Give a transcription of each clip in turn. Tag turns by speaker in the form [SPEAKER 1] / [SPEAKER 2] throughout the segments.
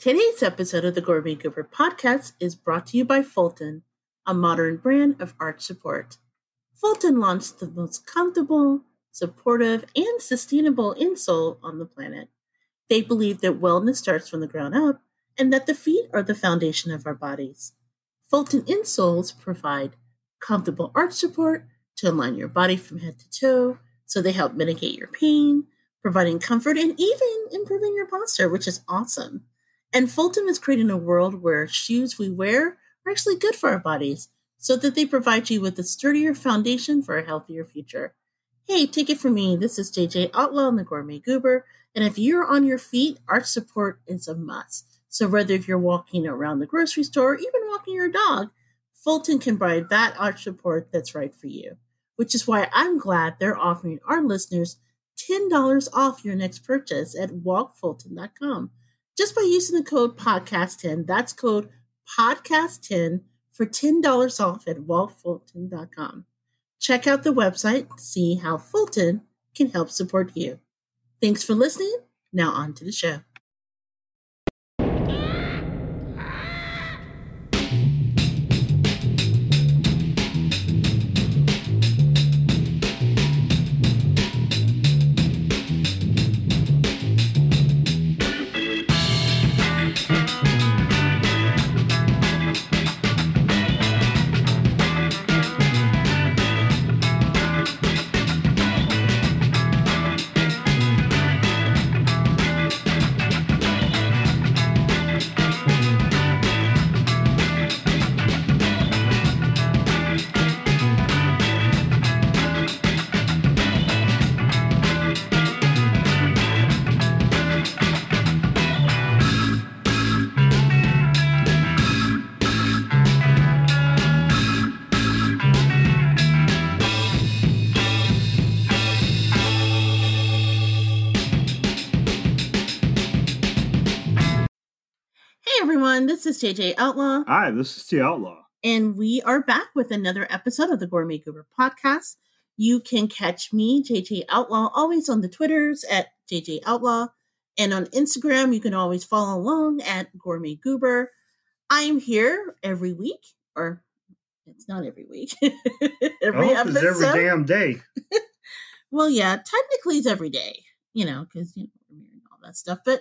[SPEAKER 1] Today's episode of the Gourmet Goober podcast is brought to you by Fulton, a modern brand of arch support. Fulton launched the most comfortable, supportive, and sustainable insole on the planet. They believe that wellness starts from the ground up and that the feet are the foundation of our bodies. Fulton insoles provide comfortable arch support to align your body from head to toe, so they help mitigate your pain, providing comfort and even improving your posture, which is awesome. And Fulton is creating a world where shoes we wear are actually good for our bodies so that they provide you with a sturdier foundation for a healthier future. Hey, take it from me. This is JJ Outlaw and the Gourmet Goober. And if you're on your feet, arch support is a must. So whether if you're walking around the grocery store, or even walking your dog, Fulton can provide that arch support that's right for you. Which is why I'm glad they're offering our listeners $10 off your next purchase at walkfulton.com just by using the code podcast10. That's code podcast10 for $10 off at walkfulton.com. Check out the website to see how Fulton can help support you. Thanks for listening. Now on to the show. Is JJ Outlaw,
[SPEAKER 2] Hi, this is T Outlaw.
[SPEAKER 1] and we are back with another episode of the Gourmet Goober podcast. You can catch me, JJ Outlaw, always on the Twitters at JJ Outlaw, and on Instagram, you can always follow along at Gourmet Goober. I am here every week, or it's not every week, every
[SPEAKER 2] hope it's every damn day.
[SPEAKER 1] well, yeah, technically it's every day, you know, because you know and all that stuff. But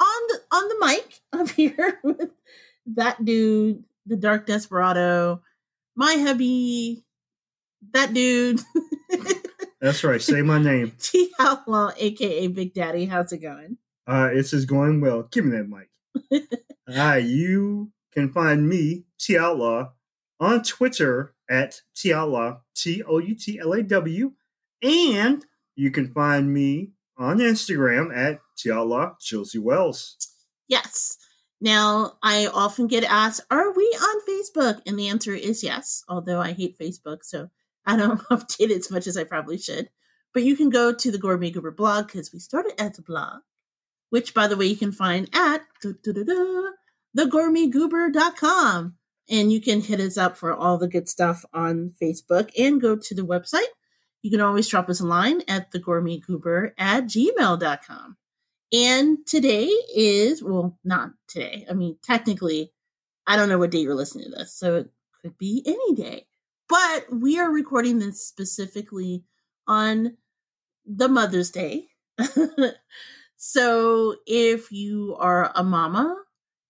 [SPEAKER 1] on the on the mic, I'm here with that dude, the Dark Desperado, my hubby, that dude,
[SPEAKER 2] That's right. Say my name.
[SPEAKER 1] T Outlaw, aka Big Daddy. How's it going?
[SPEAKER 2] Uh, it's just going well. Give me that mic. Hi, you can find me, T Outlaw, on Twitter at T Outlaw, T O U T L A W, and you can find me on Instagram at T Outlaw Josey Wales.
[SPEAKER 1] Yes. Now, I often get asked, are we on Facebook? And the answer is yes, although I hate Facebook, so I don't update it as much as I probably should. But you can go to the Gourmet Goober blog because we started as a blog, which, by the way, you can find at thegourmetgoober.com. And you can hit us up for all the good stuff on Facebook and go to the website. You can always drop us a line at thegourmetgoober at gmail.com. And today is, well, not today. I mean, technically, I don't know what day you're listening to this, so it could be any day. But we are recording this specifically on the Mother's Day. so if you are a mama,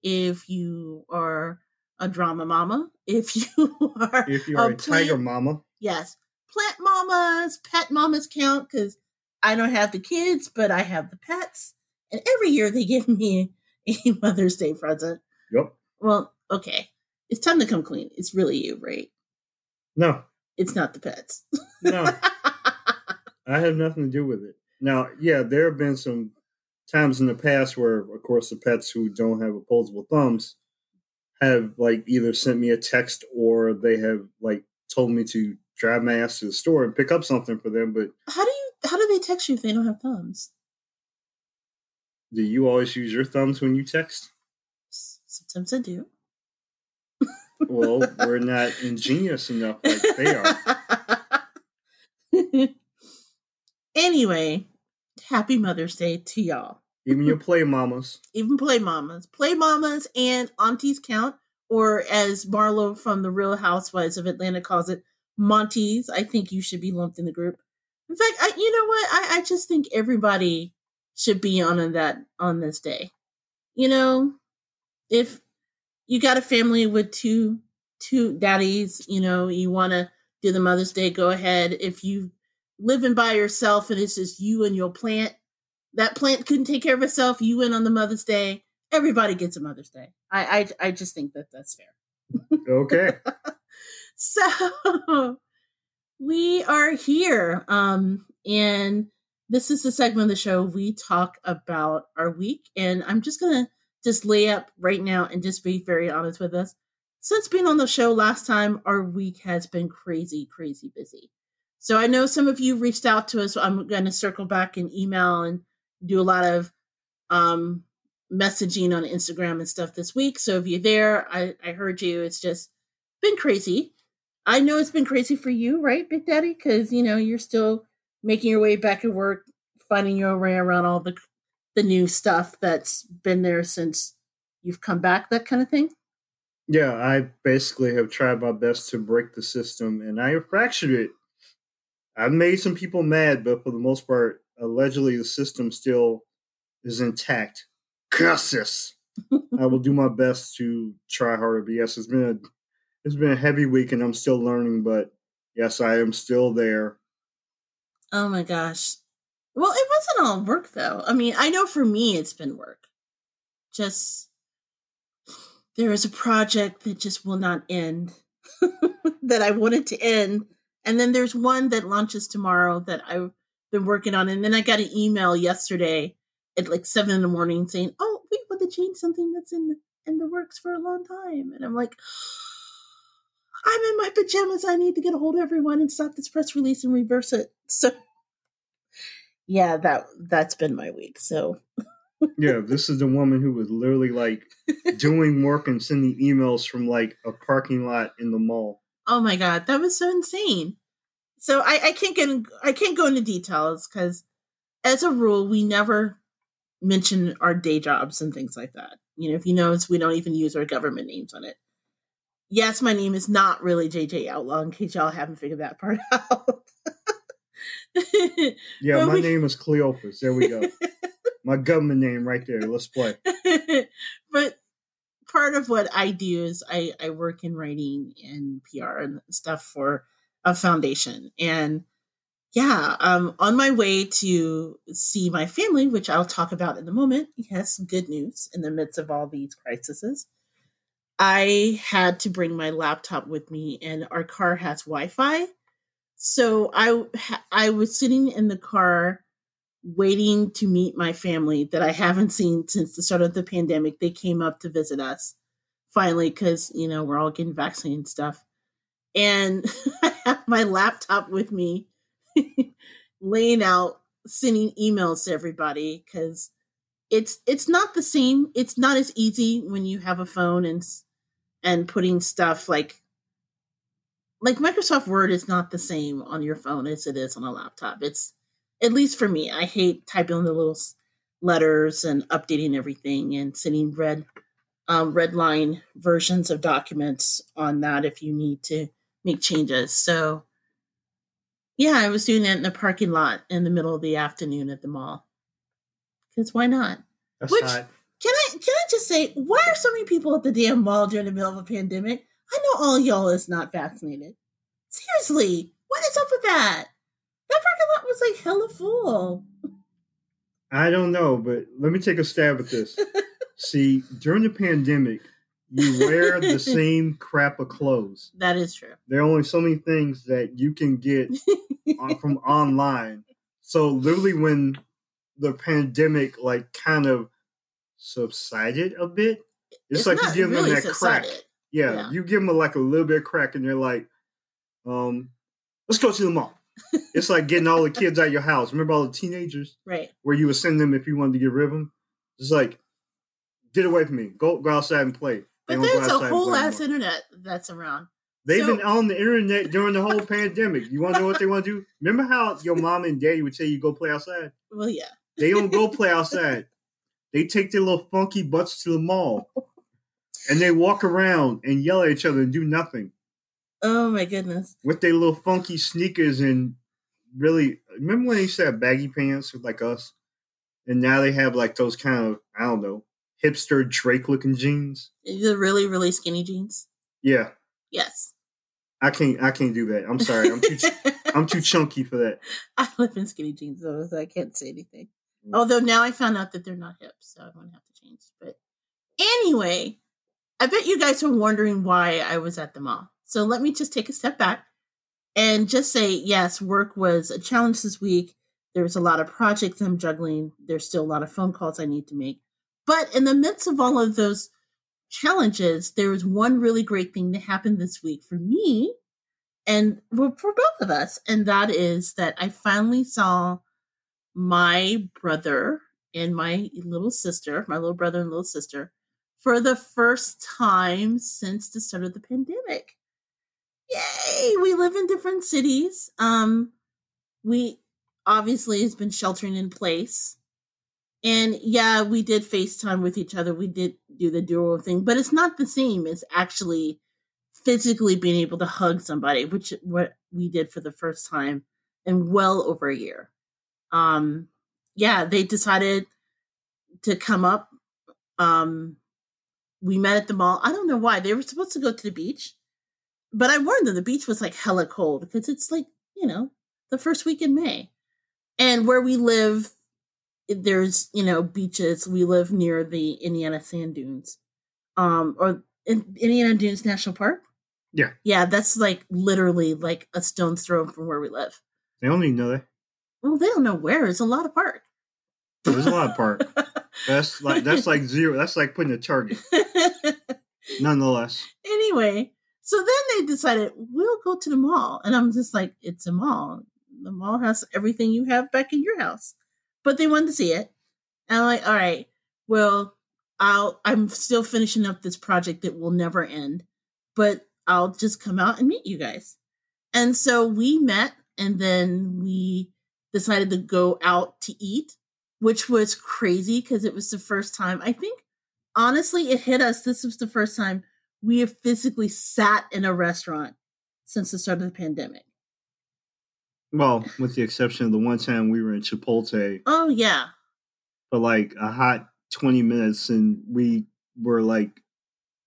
[SPEAKER 1] if you are a drama mama, if you are
[SPEAKER 2] If you're a, tiger
[SPEAKER 1] plant-
[SPEAKER 2] mama,
[SPEAKER 1] yes, plant mamas, pet mamas count because I don't have the kids, but I have the pets. And every year they give me a Mother's Day present.
[SPEAKER 2] yep.
[SPEAKER 1] Well, okay. It's time to come clean. It's really you, right?
[SPEAKER 2] No,
[SPEAKER 1] It's not the pets.
[SPEAKER 2] no, I have nothing to do with it. Now, yeah, there have been some times in the past where, of course, the pets who don't have opposable thumbs have like either sent me a text or they have like told me to drive my ass to the store and pick up something for them. But
[SPEAKER 1] how do you how do they text you if they don't have thumbs?
[SPEAKER 2] do you always use your thumbs when you text?
[SPEAKER 1] Sometimes I do.
[SPEAKER 2] Well, we're not ingenious enough like they are.
[SPEAKER 1] anyway, happy Mother's Day to y'all.
[SPEAKER 2] Even your play mamas.
[SPEAKER 1] Even play mamas. Play mamas and aunties count, or as Marlo from the Real Housewives of Atlanta calls it, Monties. I think you should be lumped in the group. In fact, I, you know what? I, I just think everybody should be on that on this day. You know, if you got a family with two two daddies, you know, you want to do the Mother's Day, go ahead. If you living by yourself and it's just you and your plant, that plant couldn't take care of itself. You went on the Mother's Day. Everybody gets a Mother's Day. I I, I just think that that's fair.
[SPEAKER 2] Okay.
[SPEAKER 1] so we are here, um, and this is the segment of the show we talk about our week, and I'm just gonna just lay up right now and just be very honest with us. Since being on the show last time, our week has been crazy, crazy busy. So I know some of you reached out to us. I'm going to circle back and email and do a lot of um, messaging on Instagram and stuff this week. So if you're there, I, I heard you. It's just been crazy. I know it's been crazy for you, right, Big Daddy? Because you know you're still making your way back at work, finding your way around all the the new stuff that's been there since you've come back, that kind of thing.
[SPEAKER 2] Yeah, I basically have tried my best to break the system, and I have fractured it. I've made some people mad, but for the most part, allegedly the system still is intact. Curses. I will do my best to try harder. But yes, it's been a it's been a heavy week, and I'm still learning. But yes, I am still there.
[SPEAKER 1] Oh my gosh. Well, it wasn't all work though. I mean, I know for me it's been work. Just there is a project that just will not end that I wanted to end. And then there's one that launches tomorrow that I've been working on. And then I got an email yesterday at like seven in the morning saying, Oh, we want to change something that's in in the works for a long time. And I'm like, I'm in my pajamas. I need to get a hold of everyone and stop this press release and reverse it. So yeah, that that's been my week. So
[SPEAKER 2] yeah, this is the woman who was literally like doing work and sending emails from like a parking lot in the mall.
[SPEAKER 1] Oh my god, that was so insane. So I, I can't get in, I can't go into details because as a rule we never mention our day jobs and things like that. You know, if you notice, we don't even use our government names on it. Yes, my name is not really JJ Outlaw, in case y'all haven't figured that part out.
[SPEAKER 2] yeah, but my we... name is Cleopas. There we go. my government name right there. Let's play.
[SPEAKER 1] but part of what I do is I, I work in writing and PR and stuff for a foundation. And yeah, um, on my way to see my family, which I'll talk about in a moment. Yes, good news in the midst of all these crises. I had to bring my laptop with me, and our car has Wi Fi. So I I was sitting in the car waiting to meet my family that I haven't seen since the start of the pandemic. They came up to visit us finally because you know we're all getting vaccinated and stuff. And I have my laptop with me, laying out, sending emails to everybody because it's it's not the same. It's not as easy when you have a phone and and putting stuff like like Microsoft Word is not the same on your phone as it is on a laptop. It's at least for me. I hate typing the little letters and updating everything and sending red um, red line versions of documents on that if you need to make changes. So yeah, I was doing that in the parking lot in the middle of the afternoon at the mall. Because why not?
[SPEAKER 2] That's Which can
[SPEAKER 1] I can I just say why are so many people at the damn mall during the middle of a pandemic? I know all y'all is not vaccinated. Seriously, what is up with that? That parking lot was like hella full.
[SPEAKER 2] I don't know, but let me take a stab at this. See, during the pandemic, you wear the same crap of clothes.
[SPEAKER 1] That is true.
[SPEAKER 2] There are only so many things that you can get on, from online. So literally, when the pandemic like kind of subsided a bit, it's, it's like you give really them that subsided. crack. Yeah, yeah, you give them like a little bit of crack, and they're like, um, "Let's go to the mall." it's like getting all the kids out of your house. Remember all the teenagers,
[SPEAKER 1] right?
[SPEAKER 2] Where you would send them if you wanted to get rid of them. It's like, get away from me. Go go outside and play.
[SPEAKER 1] They but there's a whole ass internet that's around.
[SPEAKER 2] They've so, been on the internet during the whole pandemic. You want to know what they want to do? Remember how your mom and daddy would say you go play outside?
[SPEAKER 1] Well, yeah.
[SPEAKER 2] They don't go play outside. They take their little funky butts to the mall, and they walk around and yell at each other and do nothing
[SPEAKER 1] Oh my goodness.
[SPEAKER 2] with their little funky sneakers and really. Remember when they used to have baggy pants like us, and now they have like those kind of I don't know hipster Drake looking jeans.
[SPEAKER 1] The really, really skinny jeans.
[SPEAKER 2] Yeah,
[SPEAKER 1] Yes.
[SPEAKER 2] I can't. I can't do that. I'm sorry. I'm too. I'm too chunky for that.
[SPEAKER 1] I live in skinny jeans, so I can't say anything.
[SPEAKER 2] Mm.
[SPEAKER 1] Although now I found out that they're not hip, so I'm gonna have to change. But anyway, I bet you guys are wondering why I was at the mall. So let me just take a step back and just say, yes, work was a challenge this week. There was a lot of projects I'm juggling. There's still a lot of phone calls I need to make. But in the midst of all of those challenges, there was one really great thing that happened this week for me and for both of us. And that is that I finally saw my brother and my little sister, my little brother and little sister, for the first time since the start of the pandemic. Yay! We live in different cities. Um, we obviously has been sheltering in place. And yeah, we did FaceTime with each other. We did do the duo thing, but it's not the same as actually physically being able to hug somebody, which what we did for the first time in well over a year. Um, yeah, they decided to come up. Um, we met at the mall. I don't know why they were supposed to go to the beach, but I warned them the beach was like hella cold because it's like you know the first week in May, and where we live, there's you know beaches. We live near the Indiana sand dunes, um, or in Indiana Dunes National Park.
[SPEAKER 2] Yeah.
[SPEAKER 1] yeah, that's like literally like a stone's throw from where we live.
[SPEAKER 2] They don't know that.
[SPEAKER 1] Well, they don't know where. It's a lot of park.
[SPEAKER 2] Oh, there's a lot of park. That's like that's like zero. That's like putting a target. Nonetheless,
[SPEAKER 1] anyway, so then they decided we'll go to the mall, and I'm just like, it's a mall. The mall has everything you have back in your house, but they wanted to see it, and I'm like, all right, well, I'll. I'm still finishing up this project that will never end, but I'll just come out and meet you guys. And so we met, and then we decided to go out to eat, which was crazy because it was the first time. I think, honestly, it hit us. This was the first time we have physically sat in a restaurant since the start of the pandemic.
[SPEAKER 2] well, with the exception of the one time we were in Chipotle
[SPEAKER 1] Oh yeah,
[SPEAKER 2] for like a hot twenty minutes, and we were like,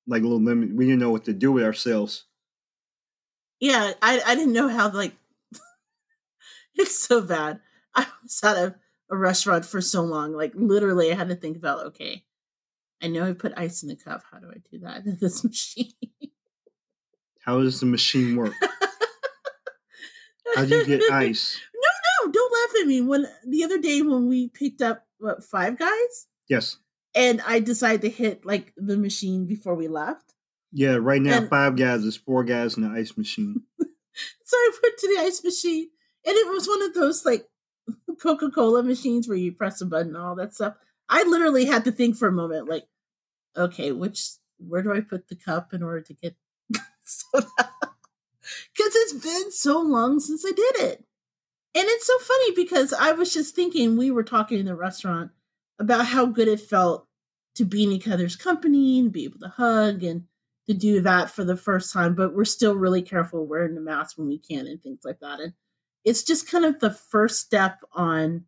[SPEAKER 2] like a little limit. We didn't know what to do with ourselves.
[SPEAKER 1] yeah. I I didn't know how like it's so bad. I was at a, a restaurant for so long, like literally, I had to think about okay. I know I put ice in the cup. How do I do that in this machine?
[SPEAKER 2] How does the machine work? How do you get ice?
[SPEAKER 1] No, no, don't laugh at me. When the other day when we picked up what five guys,
[SPEAKER 2] Yes.
[SPEAKER 1] and I decided to hit like the machine before we left.
[SPEAKER 2] Yeah, right now
[SPEAKER 1] And-
[SPEAKER 2] five guys is four guys in the ice machine.
[SPEAKER 1] So I went to the ice machine, and it was one of those like Coca Cola machines where you press a button and all that stuff. I literally had to think for a moment, like, okay, which where do I put the cup in order to get soda? Because it's been so long since I did it, and it's so funny because I was just thinking we were talking in the restaurant about how good it felt to be in each other's company and be able to hug and to do that for the first time, but we're still really careful wearing the mask when we can and things like that. And it's just kind of the first step on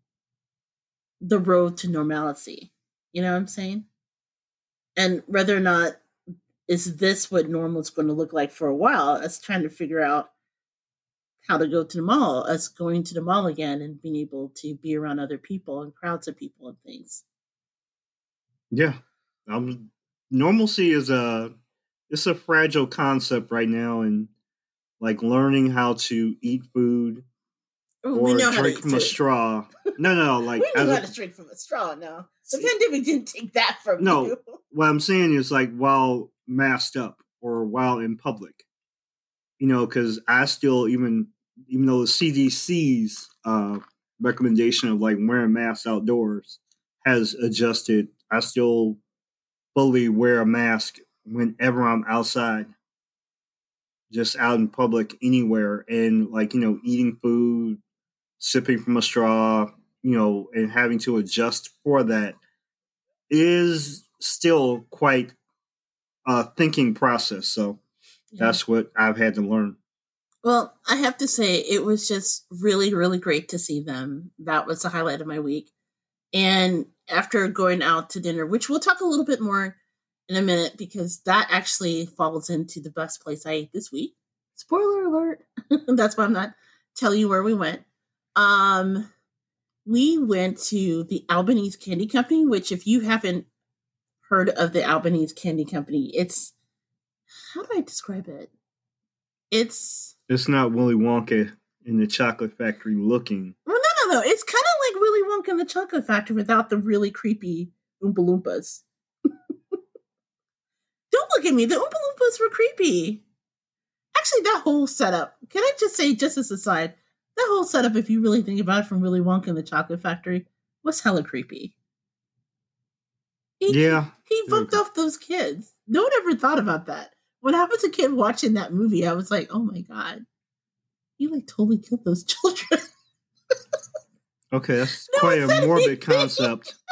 [SPEAKER 1] the road to normalcy. You know what I'm saying? And whether or not is this what normal is going to look like for a while, us trying to figure out how to go to the mall, us going to the mall again and being able to be around other people and crowds of people and things.
[SPEAKER 2] Yeah. Um, normalcy is a it's a fragile concept right now and like learning how to eat food
[SPEAKER 1] Oh,
[SPEAKER 2] or
[SPEAKER 1] we know
[SPEAKER 2] drink from a straw. No, no, no, like
[SPEAKER 1] we know
[SPEAKER 2] a-
[SPEAKER 1] how to drink from a straw No, The pandemic didn't take that from
[SPEAKER 2] No.
[SPEAKER 1] you.
[SPEAKER 2] what I'm saying is like while masked up or while in public, you know, because I still even even though the CDC's uh, recommendation of like wearing masks outdoors has adjusted, I still fully wear a mask whenever I'm outside, just out in public anywhere, and like you know, eating food, sipping from a straw, you know, and having to adjust for that is still quite a thinking process. So
[SPEAKER 1] Yeah.
[SPEAKER 2] that's what I've had to learn.
[SPEAKER 1] Well, I have to say, it was just really, really great to see them. That was the highlight of my week. And after going out to dinner, which we'll talk a little bit more in a minute, because that actually falls into the best place I ate this week. Spoiler alert. That's why I'm not telling you where we went. Um, we went to the Albanese Candy Company, which, if you haven't heard of the Albanese Candy Company, it's how do I describe it? It's
[SPEAKER 2] It's not Willy Wonka in the chocolate factory looking.
[SPEAKER 1] Well, no, no, no. It's kind of like Willy Wonka in the Chocolate Factory without the really creepy Oompa Loompas. Don't look at me. The Oompa Loompas were creepy. Actually, that whole setup, can I just say, just as a side, that whole setup, if you really think about it from Willy Wonka and the Chocolate Factory, was hella creepy. He,
[SPEAKER 2] Yeah.
[SPEAKER 1] He booked off those kids. No one ever thought about that. When I was a kid watching that movie, I was like, oh my God. He like totally killed those children.
[SPEAKER 2] Okay, that's
[SPEAKER 1] No
[SPEAKER 2] quite a morbid
[SPEAKER 1] anything.
[SPEAKER 2] concept.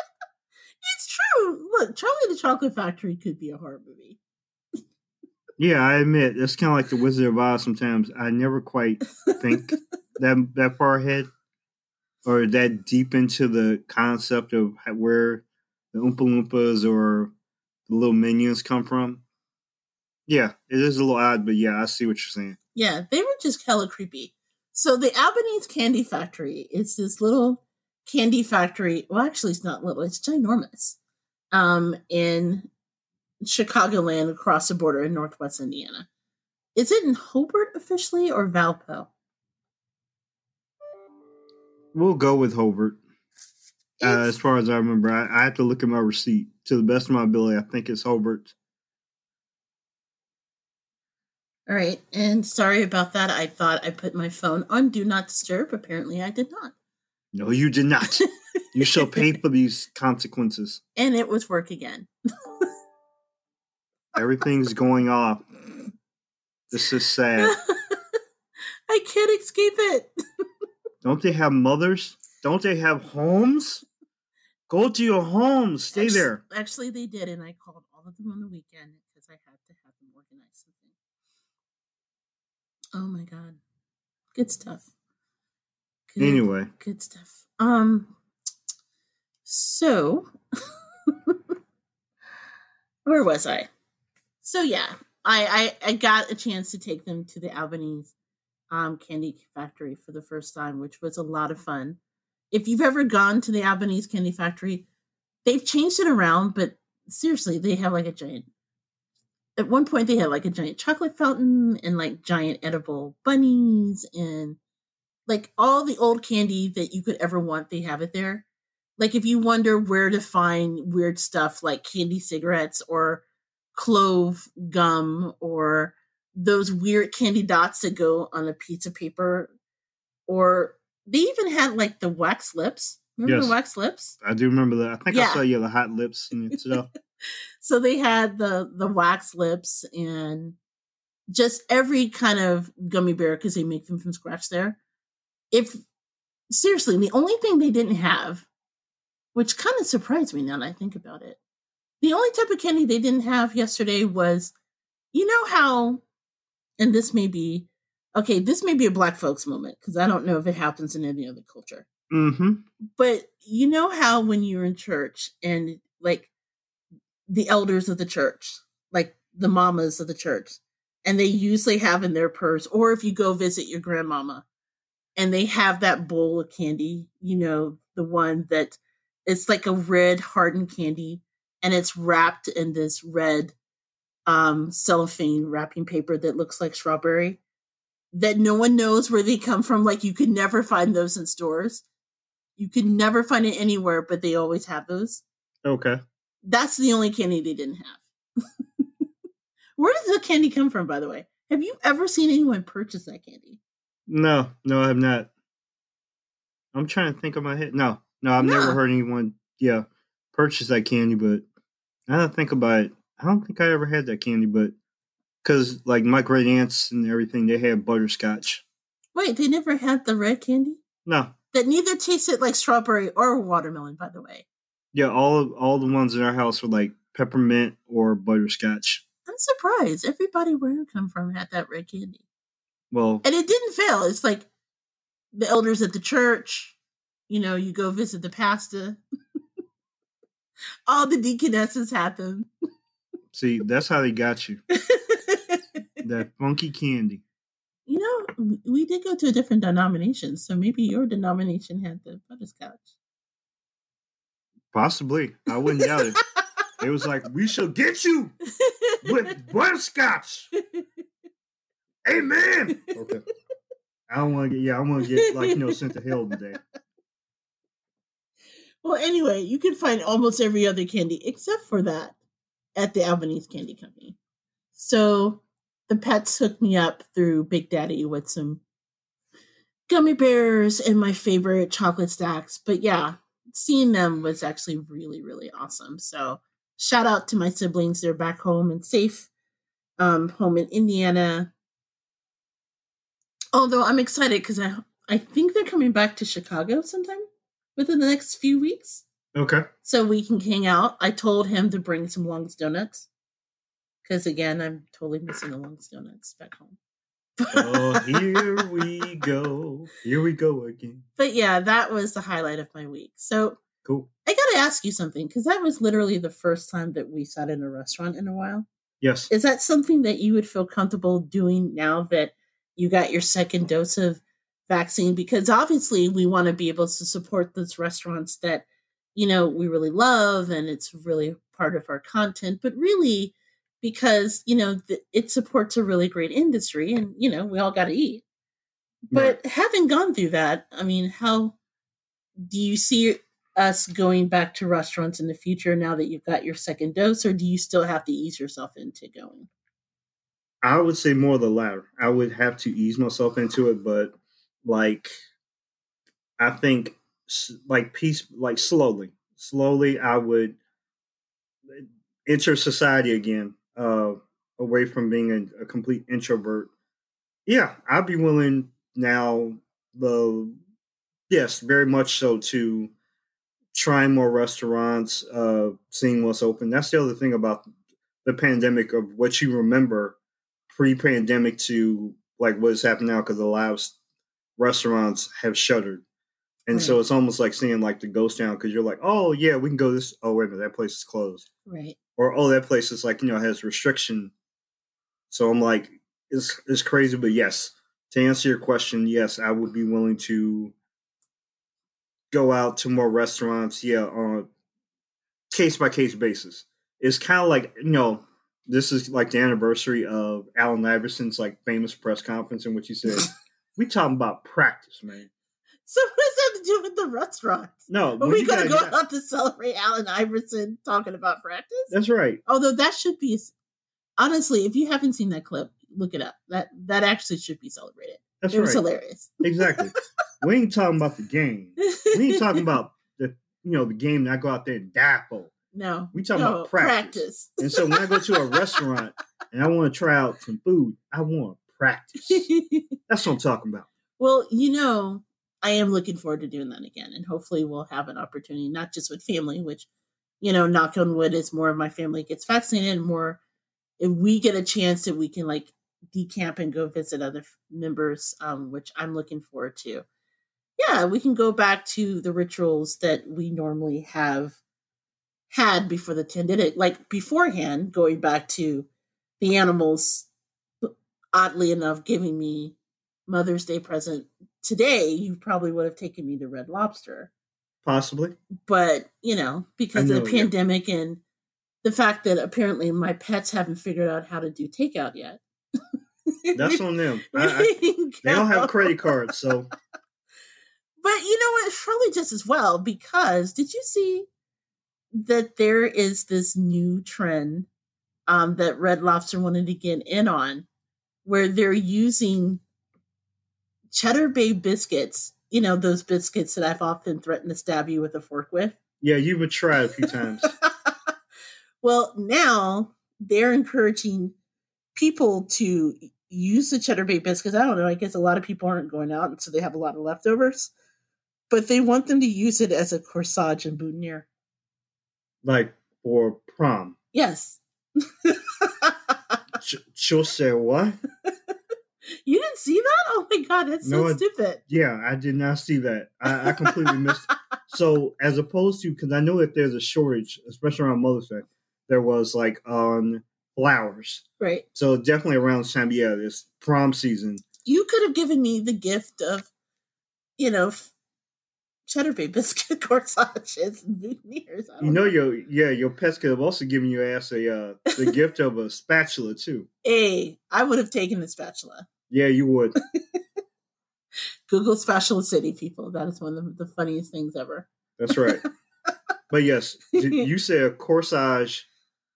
[SPEAKER 1] It's true. Look, Charlie the Chocolate Factory could be a horror movie.
[SPEAKER 2] Yeah, I admit it's kind of like the Wizard of Oz. Sometimes I never quite think that that far ahead or that deep into the concept of where the Oompa Loompas or the little minions come from. Yeah, it is a little odd, but yeah, I see what you're saying.
[SPEAKER 1] Yeah, they were just hella creepy. So the Albanese Candy Factory is this little candy factory. Well, actually, it's not little; it's ginormous. Um, in Chicagoland, across the border in Northwest Indiana. Is it in Hobart officially or Valpo?
[SPEAKER 2] We'll go with Hobart. Uh, as far as I remember, I, I have to look at my receipt. To the best of my ability, I think it's Hobart.
[SPEAKER 1] All right, and sorry about that. I thought I put my phone on Do Not Disturb. Apparently, I did not.
[SPEAKER 2] No, you did not. you shall pay for these consequences.
[SPEAKER 1] and it was work again.
[SPEAKER 2] Everything's going off. This is sad.
[SPEAKER 1] I can't escape it.
[SPEAKER 2] Don't they have mothers? Don't they have homes? Go to your homes. Stay
[SPEAKER 1] Actu-
[SPEAKER 2] there.
[SPEAKER 1] Actually, they did, and I called all of them on the weekend because I had to have them organize something. Oh my god, good stuff. Good,
[SPEAKER 2] Anyway,
[SPEAKER 1] good stuff. Um, so where was I? So yeah, I, I I got a chance to take them to the Albanese um, Candy Factory for the first time, which was a lot of fun. If you've ever gone to the Albanese Candy Factory, they've changed it around, but seriously, they have like a giant. At one point, they had like a giant chocolate fountain and like giant edible bunnies and like all the old candy that you could ever want. They have it there. Like if you wonder where to find weird stuff like candy cigarettes or clove gum or those weird candy dots that go on a piece of paper or they even had like the wax lips remember
[SPEAKER 2] Yes.
[SPEAKER 1] the wax lips
[SPEAKER 2] I do remember that. I think
[SPEAKER 1] Yeah.
[SPEAKER 2] I saw you the hot lips and stuff.
[SPEAKER 1] so they had the the wax lips and just every kind of gummy bear because they make them from scratch there if seriously the only thing they didn't have which kind of surprised me now that i think about it the only type of candy they didn't have yesterday was you know how and this may be okay this may be a black folks moment because i don't know if it happens in any other culture
[SPEAKER 2] mm-hmm.
[SPEAKER 1] but you know how when you're in church and like the elders of the church, like the mamas of the church, and they usually have in their purse, or if you go visit your grandmama and they have that bowl of candy, you know, the one that it's like a red hardened candy and it's wrapped in this red um cellophane wrapping paper that looks like strawberry that no one knows where they come from like you could never find those in stores you could never find it anywhere, but they always have those.
[SPEAKER 2] Okay.
[SPEAKER 1] That's the only candy they didn't have. Where does the candy come from, by the way? Have you ever seen anyone purchase that candy?
[SPEAKER 2] No, no, I have not. I'm trying to think of my head. No, no, I've never heard anyone, yeah, purchase that candy. But I don't think about it. I don't think I ever had that candy, but because like my great aunts and everything, they had butterscotch.
[SPEAKER 1] Wait, they never had the red candy?
[SPEAKER 2] No,
[SPEAKER 1] That neither tasted like strawberry or watermelon, by the way.
[SPEAKER 2] Yeah, all of, all the ones in our house were like peppermint or butterscotch.
[SPEAKER 1] I'm surprised. Everybody where you come from had that red candy.
[SPEAKER 2] Well,
[SPEAKER 1] And it didn't fail. It's like the elders at the church, you know, you go visit the pastor. All the deaconesses had them.
[SPEAKER 2] See, that's how they got you. That funky candy.
[SPEAKER 1] you know, we did go to a different denomination, so maybe your denomination had the butterscotch.
[SPEAKER 2] Possibly. I wouldn't doubt it. It was like, we shall get you with butterscotch. Amen. Okay. I don't want to get, yeah, I want to get, like, you know, sent to hell today.
[SPEAKER 1] well, anyway, you can find almost every other candy except for that at the Albanese Candy Company. So the pets hooked me up through Big Daddy with some gummy bears and my favorite chocolate stacks. But yeah, seeing them was actually really, really awesome. So shout out to my siblings. They're back home and safe, um, home in Indiana. Although I'm excited because I I think they're coming back to Chicago sometime within the next few weeks.
[SPEAKER 2] Okay.
[SPEAKER 1] So we can hang out. I told him to bring some Long's Donuts. Because again, I'm totally missing the Long's Donuts back home.
[SPEAKER 2] Oh, here we go. Here we go again.
[SPEAKER 1] but yeah, that was the highlight of my week. So
[SPEAKER 2] Cool.
[SPEAKER 1] I gotta ask you something, because that was literally the first time that we sat in a restaurant in a while.
[SPEAKER 2] Yes.
[SPEAKER 1] Is that something that you would feel comfortable doing now that you got your second dose of vaccine? Because obviously we want to be able to support those restaurants that, you know, we really love and it's really part of our content, but really because, you know, th- it supports a really great industry and, you know, we all got to eat. But having gone through that, I mean, how do you see us going back to restaurants in the future now that you've got your second dose, or do you still have to ease yourself into going?
[SPEAKER 2] I would say more the latter. I would have to ease myself into it, but like, I think like peace, like slowly, slowly, I would enter society again, uh, away from being a, a complete introvert. Yeah, I'd be willing now. The yes, very much so to trying more restaurants, uh, seeing what's open. That's the other thing about the pandemic of what you remember pre-pandemic to like what's happening now because lot of restaurants have shuttered. And so it's almost like seeing like the ghost town because you're like, oh yeah, we can go this. Oh wait a minute, that place is closed.
[SPEAKER 1] Right.
[SPEAKER 2] Or oh, that place is like you know has restriction. So I'm like, it's it's crazy, but yes, to answer your question, yes, I would be willing to go out to more restaurants. Yeah, on a case by case basis. It's kind of like you know, this is like the anniversary of Allen Iverson's like famous press conference in which he said, "We talking about practice, man."
[SPEAKER 1] So what does that have to do with the restaurants?
[SPEAKER 2] No,
[SPEAKER 1] Are we going to go out to celebrate Allen Iverson talking about practice?
[SPEAKER 2] That's right.
[SPEAKER 1] Although that should be honestly, if you haven't seen that clip, look it up. That that actually should be celebrated.
[SPEAKER 2] That's
[SPEAKER 1] it was hilarious.
[SPEAKER 2] Exactly. we ain't talking about the game. We ain't talking about the you know the game that I go out there and die for.
[SPEAKER 1] no,
[SPEAKER 2] We talking
[SPEAKER 1] no,
[SPEAKER 2] about practice.
[SPEAKER 1] practice.
[SPEAKER 2] And so when I go to a restaurant and I want to try out some food, I want to practice. That's what I'm talking about.
[SPEAKER 1] well, you know, I am looking forward to doing that again, and hopefully, we'll have an opportunity, not just with family, which you know, knock on wood, is more of my family gets vaccinated, more if we get a chance that we can like decamp and go visit other members, um, which I'm looking forward to. Yeah, we can go back to the rituals that we normally have had before the pandemic, like beforehand, going back to the animals, oddly enough, giving me Mother's Day present today, you probably would have taken me to Red Lobster.
[SPEAKER 2] Possibly.
[SPEAKER 1] But, you know, because
[SPEAKER 2] I
[SPEAKER 1] of the
[SPEAKER 2] know, yeah.
[SPEAKER 1] pandemic and the fact that apparently my pets haven't figured out how to do takeout yet.
[SPEAKER 2] That's on them. I, I, they don't have credit cards, so
[SPEAKER 1] But you know what? It's probably just as well because did you see that there is this new trend um, that Red Lobster wanted to get in on where they're using Cheddar Bay biscuits, you know, those biscuits that I've often threatened to stab you with a fork with.
[SPEAKER 2] yeah, you've been tried a few times.
[SPEAKER 1] well, now they're encouraging people to use the cheddar bay biscuits. I don't know. I guess a lot of people aren't going out, and so they have a lot of leftovers. But they want them to use it as a corsage and boutonniere.
[SPEAKER 2] Like for prom.
[SPEAKER 1] Yes.
[SPEAKER 2] She'll say what?
[SPEAKER 1] You didn't see that? Oh my god, that's so
[SPEAKER 2] No, I-
[SPEAKER 1] stupid.
[SPEAKER 2] Yeah, I did not see that. I, I completely missed. So as opposed to, because I know that there's a shortage, especially around Mother's Day, there was like on flowers.
[SPEAKER 1] Right.
[SPEAKER 2] So definitely around this time, yeah, this prom season.
[SPEAKER 1] You could have given me the gift of, you know, cheddar bay biscuit corsages and boutonnieres.
[SPEAKER 2] You
[SPEAKER 1] don't
[SPEAKER 2] know, your yeah, your pets could have also given you ass a uh, the gift of a spatula too.
[SPEAKER 1] Hey, I would have taken the spatula.
[SPEAKER 2] Yeah, you would.
[SPEAKER 1] Google spatula city, people. That is one of the funniest things ever.
[SPEAKER 2] That's right. but yes, you say a corsage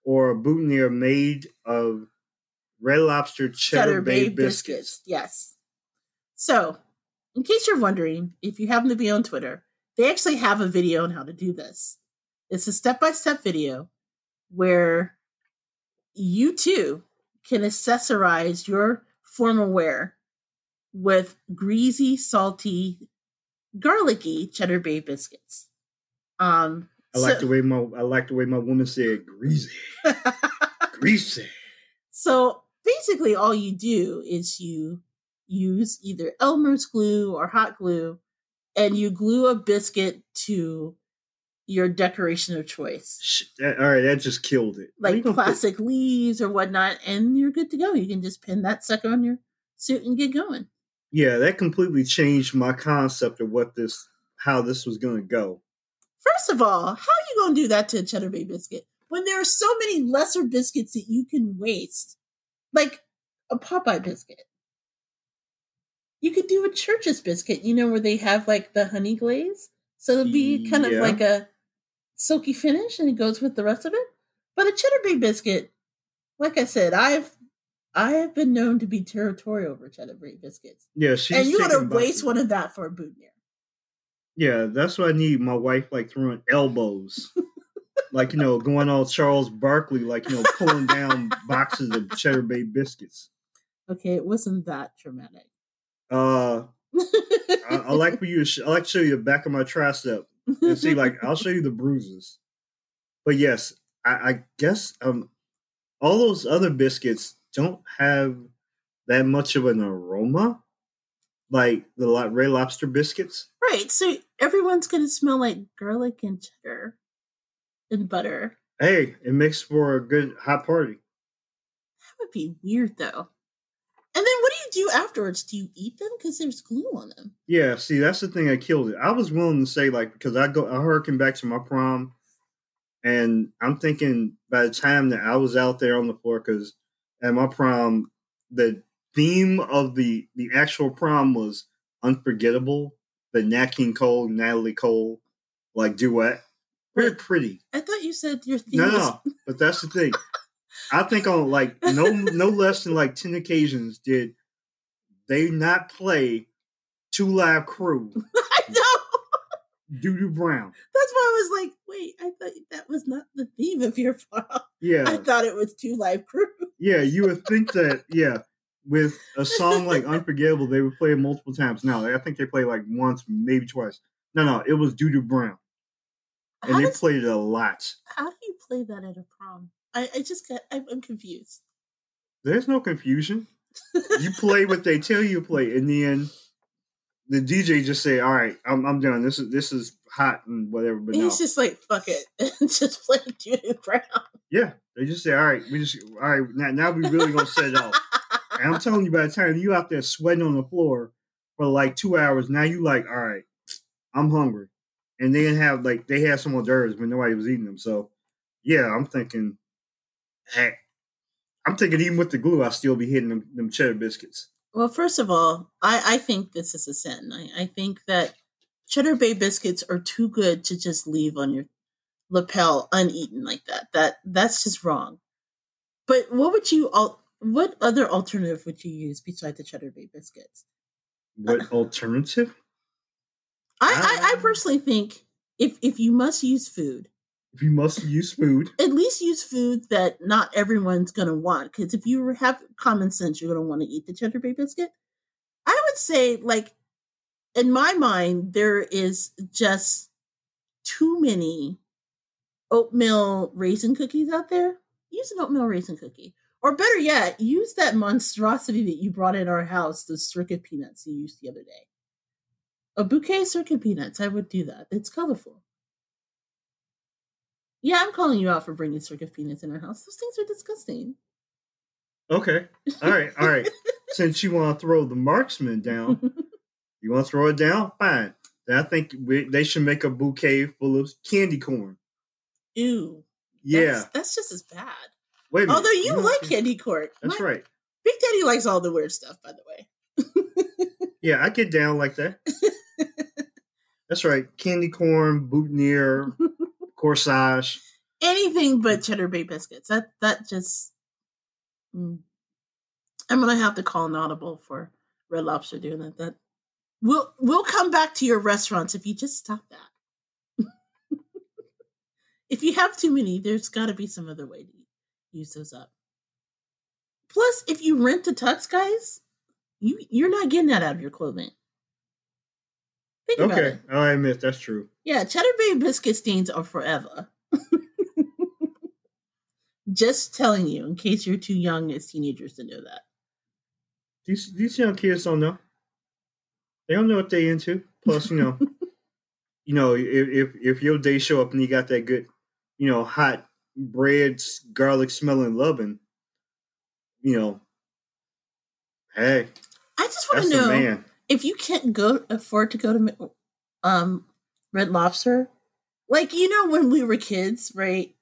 [SPEAKER 2] or a boutonniere made of red lobster cheddar, bay, biscuits.
[SPEAKER 1] Yes. So, in case you're wondering, if you happen to be on Twitter, they actually have a video on how to do this. It's a step by step video where you too can accessorize your formal wear with greasy, salty, garlicky cheddar bay biscuits. Um,
[SPEAKER 2] I like
[SPEAKER 1] so-
[SPEAKER 2] the way my I like the way my woman said greasy, greasy.
[SPEAKER 1] So basically, all you do is you use either Elmer's glue or hot glue, and you glue a biscuit to your decoration of choice,
[SPEAKER 2] all right, that just killed it.
[SPEAKER 1] Like
[SPEAKER 2] gonna put-
[SPEAKER 1] plastic leaves or whatnot, and you're good to go. You can just pin that sucker on your suit and get going.
[SPEAKER 2] yeah, that completely changed my concept of what this, how this was going to go.
[SPEAKER 1] First of all, how are you going to do that to a cheddar bay biscuit when there are so many lesser biscuits that you can waste, like a Popeye biscuit? You could do a Church's biscuit, you know, where they have like the honey glaze, so it'd be kind of like a silky finish, and it goes with the rest of it. But a cheddar bay biscuit, like I said, I've I have been known to be territorial over cheddar bay biscuits,
[SPEAKER 2] Yeah, she's
[SPEAKER 1] and you want to waste one of that for a boutonniere.
[SPEAKER 2] Yeah, that's what I need. My wife like throwing elbows, like you know, going all Charles Barkley, like you know, pulling down boxes of Cheddar Bay biscuits.
[SPEAKER 1] Okay, it wasn't that traumatic.
[SPEAKER 2] Uh, I, I like for you. I like to show you the back of my tricep and see, like, I'll show you the bruises. But yes, I, I guess um, all those other biscuits don't have that much of an aroma, like the lo- Red Lobster biscuits.
[SPEAKER 1] right. So everyone's gonna smell like garlic and cheddar and butter.
[SPEAKER 2] Hey, it makes for a good hot party.
[SPEAKER 1] That would be weird though. And then what do you do afterwards? Do you eat them because there's glue on them?
[SPEAKER 2] Yeah, see, that's the thing I killed it. I was willing to say like because I go, I harken back to my prom, and I'm thinking by the time that I was out there on the floor, because at my prom, the theme of the the actual prom was unforgettable. The Nat King Cole, Natalie Cole, like duet, very pretty.
[SPEAKER 1] I thought you said your theme
[SPEAKER 2] No,
[SPEAKER 1] was
[SPEAKER 2] no, but that's the thing. I think on like no no less than like ten occasions did they not play Two Live Crew
[SPEAKER 1] I know.
[SPEAKER 2] Doo Doo Brown.
[SPEAKER 1] That's why I was like, wait, I thought that was not the theme of your prom.
[SPEAKER 2] Yeah.
[SPEAKER 1] I thought it was two live crew.
[SPEAKER 2] yeah. You would think that, yeah, with a song like Unforgettable, they would play it multiple times. No, I think they played like once, maybe twice. No, no, it was Doo Doo Brown, and
[SPEAKER 1] How,
[SPEAKER 2] they
[SPEAKER 1] does-
[SPEAKER 2] played it a lot.
[SPEAKER 1] how do you play that at a prom? I, I just got I'm confused.
[SPEAKER 2] There's no confusion. You play what they tell you to play, and then the DJ just say, "All right, I'm, I'm done. This is this is hot and whatever." But no,
[SPEAKER 1] just like, fuck it. just play Judy Brown.
[SPEAKER 2] yeah, they just say, "All right, we just all right now. Now we really gonna set it off." And I'm telling you, by the time you out there sweating on the floor for like two hours, now you like, all right, I'm hungry. And they didn't have like they had some hors d'oeuvres, but nobody was eating them. So yeah, I'm thinking, heck, I'm thinking even with the glue, I'll still be hitting them, them cheddar biscuits.
[SPEAKER 1] Well, first of all, I, I think this is a sin. I, I think that cheddar bay biscuits are too good to just leave on your lapel uneaten like that. That that's just wrong. But what would you all? what other alternative would you use besides the cheddar bay biscuits?
[SPEAKER 2] What alternative?
[SPEAKER 1] I, I, I
[SPEAKER 2] Um,
[SPEAKER 1] personally think if if you must use food,
[SPEAKER 2] If you must use food,
[SPEAKER 1] at least use food that not everyone's gonna want. Because if you have common sense, you're gonna want to eat the cheddar bay biscuit. I would say, like, in my mind, there is just too many oatmeal raisin cookies out there, use an oatmeal raisin cookie. Or better yet, use that monstrosity that you brought in our house, the circus peanuts you used the other day. A bouquet of circus peanuts, I would do that. It's colorful. Yeah, I'm calling you out for bringing circus peanuts in our house. Those things are disgusting.
[SPEAKER 2] Okay. All right. All right. Since you want to throw the marksman down, you want to throw it down? Fine. Then I think we, they should make a bouquet full of candy corn.
[SPEAKER 1] Ew.
[SPEAKER 2] Yeah.
[SPEAKER 1] That's, that's just as bad.
[SPEAKER 2] Wait.
[SPEAKER 1] Although you
[SPEAKER 2] know,
[SPEAKER 1] like candy corn.
[SPEAKER 2] That's
[SPEAKER 1] My-
[SPEAKER 2] right.
[SPEAKER 1] Big Daddy likes all the weird stuff, by the way.
[SPEAKER 2] Yeah, I get down like that. That's right. Candy corn, boutonniere, corsage.
[SPEAKER 1] Anything but cheddar bay biscuits. That that just mm. I'm gonna have to call an audible for Red Lobster doing that. That we'll we'll come back to your restaurants if you just stop that. if you have too many, there's gotta be some other way to use those up. Plus, if you rent a tux, guys, you you're not getting that out of your clothing. Think
[SPEAKER 2] Okay. I admit that's true.
[SPEAKER 1] Yeah, cheddar bay biscuit stains are forever. Just telling you, in case you're too young as teenagers to know that.
[SPEAKER 2] These these young kids don't know. They don't know what they into. Plus, you know, you know, if if if your day show up and you got that good, you know, hot bread, garlic smelling loving, you know, hey,
[SPEAKER 1] I just want to know if you can't go afford to go to um Red Lobster, like you know when we were kids, right?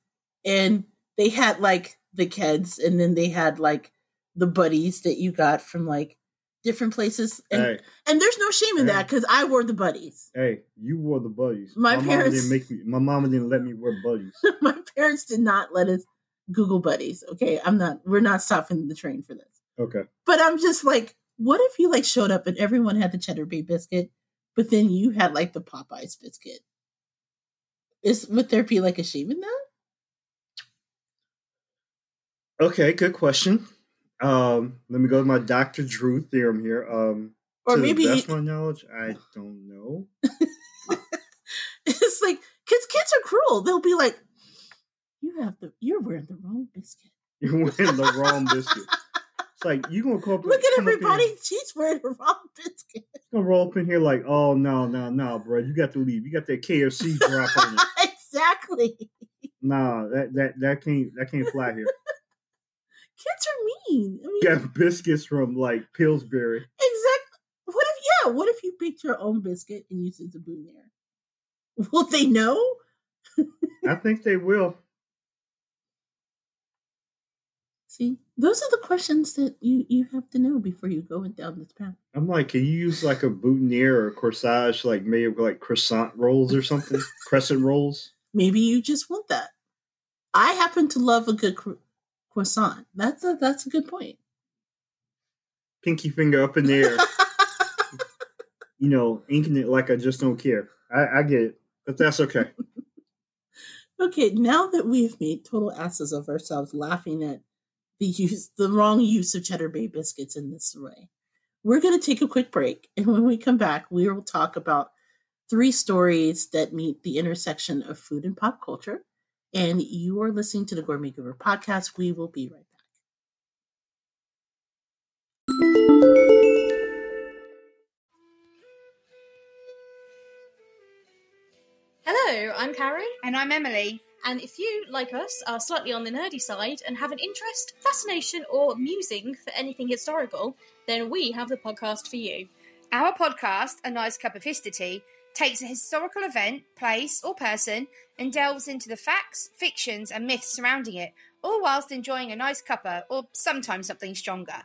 [SPEAKER 1] And they had like the kids, and then they had like the buddies that you got from like different places, and
[SPEAKER 2] Hey,
[SPEAKER 1] and there's no shame in
[SPEAKER 2] Hey.
[SPEAKER 1] that because I wore the buddies.
[SPEAKER 2] hey, you wore the buddies.
[SPEAKER 1] My
[SPEAKER 2] mama
[SPEAKER 1] parents-
[SPEAKER 2] didn't make me. My mama didn't let me wear buddies.
[SPEAKER 1] my parents did not let us Google buddies. Okay, I'm not. We're not stopping the train for this.
[SPEAKER 2] Okay.
[SPEAKER 1] But I'm just like, what if you like showed up and everyone had the cheddar bay biscuit, but then you had like the Popeyes biscuit? Is would there be like a shame in that?
[SPEAKER 2] Okay, good question. Um, let me go to my Dr. Drew theorem here. Um,
[SPEAKER 1] Or
[SPEAKER 2] to
[SPEAKER 1] maybe
[SPEAKER 2] the best my knowledge, I don't know.
[SPEAKER 1] it's like kids. Kids are cruel. They'll be like, "You have the. You're wearing the wrong biscuit.
[SPEAKER 2] You're wearing the wrong biscuit. It's like you gonna come up,
[SPEAKER 1] Look at everybody.
[SPEAKER 2] Here,
[SPEAKER 1] She's wearing the wrong biscuit."
[SPEAKER 2] gonna roll up in here like, oh no, no, no, bro, you got to leave. You got that KFC drop on it.
[SPEAKER 1] exactly.
[SPEAKER 2] Nah, that that that can't that can't fly here.
[SPEAKER 1] Kids are mean. I mean,
[SPEAKER 2] got biscuits from like Pillsbury.
[SPEAKER 1] Exactly. What if yeah? What if you baked your own biscuit and used it as a boutonniere? Will they know?
[SPEAKER 2] I think they will.
[SPEAKER 1] See, those are the questions that you you have to know before you go down this path.
[SPEAKER 2] I'm like, can you use like a boutonniere or a corsage, like made of like croissant rolls or something, crescent rolls?
[SPEAKER 1] Maybe you just want that. I happen to love a good cro- croissant. That's a that's a good point.
[SPEAKER 2] Pinky finger up in the air, you know, inking it like I just don't care. I, I get it, but that's okay.
[SPEAKER 1] Okay, now that we've made total asses of ourselves laughing at the use the wrong use of cheddar bay biscuits in this way, we're going to take a quick break, and when we come back, we will talk about three stories that meet the intersection of food and pop culture. And you are listening to the Gourmet Goober podcast. We will be right back.
[SPEAKER 3] Hello, I'm Karen,
[SPEAKER 4] And I'm Emily.
[SPEAKER 3] And if you, like us, are slightly on the nerdy side and have an interest, fascination, or musing for anything historical, then we have the podcast for you.
[SPEAKER 4] Our podcast, A Nice Cup of Histortea, takes a historical event, place, or person and delves into the facts, fictions, and myths surrounding it, all whilst enjoying a nice cuppa or sometimes something stronger.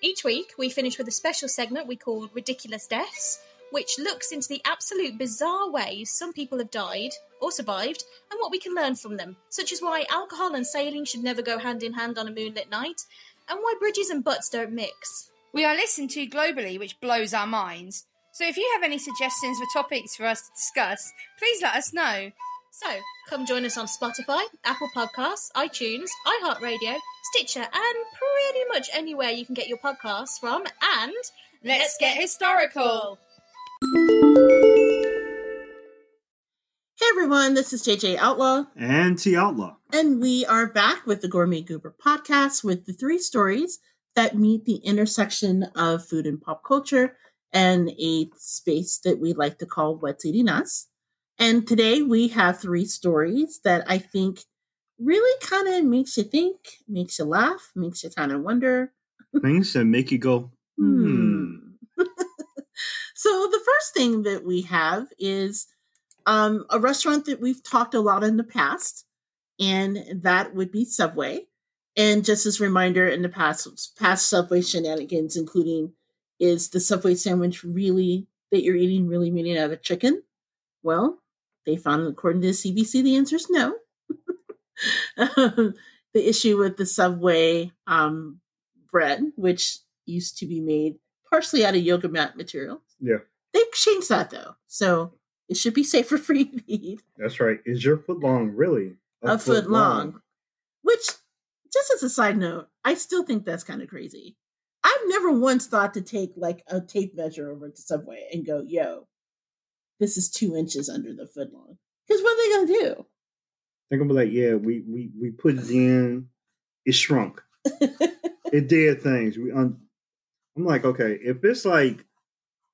[SPEAKER 3] Each week, we finish with a special segment we call Ridiculous Deaths, which looks into the absolute bizarre ways some people have died or survived and what we can learn from them, such as why alcohol and sailing should never go hand in hand on a moonlit night, and why bridges and butts don't mix.
[SPEAKER 4] We are listened to globally, which blows our minds. So if you have any suggestions for topics for us to discuss, please let us know.
[SPEAKER 3] So, come join us on Spotify, Apple Podcasts, iTunes, iHeartRadio, Stitcher, and pretty much anywhere you can get your podcasts from. And
[SPEAKER 4] Let's get historical!
[SPEAKER 1] Hey everyone, this is JJ Outlaw,
[SPEAKER 2] And T Outlaw.
[SPEAKER 1] and we are back with the Gourmet Goober podcast with the three stories that meet the intersection of food and pop culture and a space that we like to call What's Eating Us. And today we have three stories that I think really kind of makes you think, makes you laugh, makes you kind of wonder.
[SPEAKER 2] Things that make you go, hmm.
[SPEAKER 1] So the first thing that we have is um, a restaurant that we've talked a lot in the past, and that would be Subway. And just as a reminder, in the past past Subway shenanigans, including is the Subway sandwich really that you're eating really made out of chicken? Well, they found according to the CBC, the answer is no. The issue with the Subway um, bread, which used to be made partially out of yoga mat material.
[SPEAKER 2] Yeah.
[SPEAKER 1] They've changed that though. So it should be safer for you to eat
[SPEAKER 2] That's right. Is your foot long really
[SPEAKER 1] a, foot, long. Which, just as a side note, I still think that's kind of crazy. I've never once thought to take like a tape measure over to Subway and go, yo, this is two inches under the foot long. Because what are they going to do?
[SPEAKER 2] They're gonna be like, yeah, we we we put it in, it shrunk. It did things. We un- I'm like, okay, if it's like,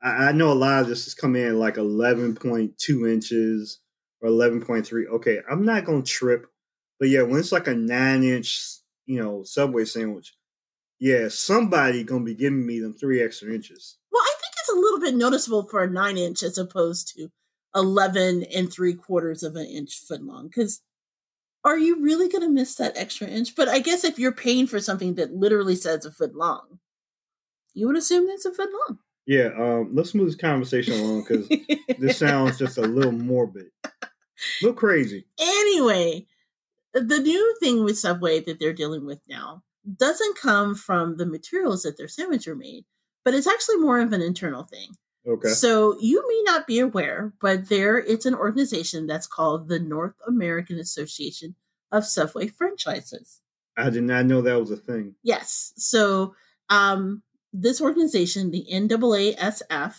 [SPEAKER 2] I, I know a lot of this has come in like 11.2 inches or 11.3. Okay, I'm not gonna trip, but yeah, when it's like a nine inch, you know, Subway sandwich, yeah, somebody gonna be giving me them three extra inches.
[SPEAKER 1] Well, I think it's a little bit noticeable for a nine inch as opposed to 11 and three quarters of an inch foot long. Because are you really going to miss that extra inch? But I guess if you're paying for something that literally says a foot long, you would assume that's a foot long.
[SPEAKER 2] Yeah, um, let's move this conversation along because this sounds just a little morbid, a little crazy.
[SPEAKER 1] anyway, the new thing with Subway that they're dealing with now doesn't come from the materials that their sandwich are made, but it's actually more of an internal thing.
[SPEAKER 2] Okay,
[SPEAKER 1] So you may not be aware, but there it's an organization that's called the North American Association of Subway Franchises.
[SPEAKER 2] I did not know that was a thing.
[SPEAKER 1] Yes. So um this organization, the NAASF,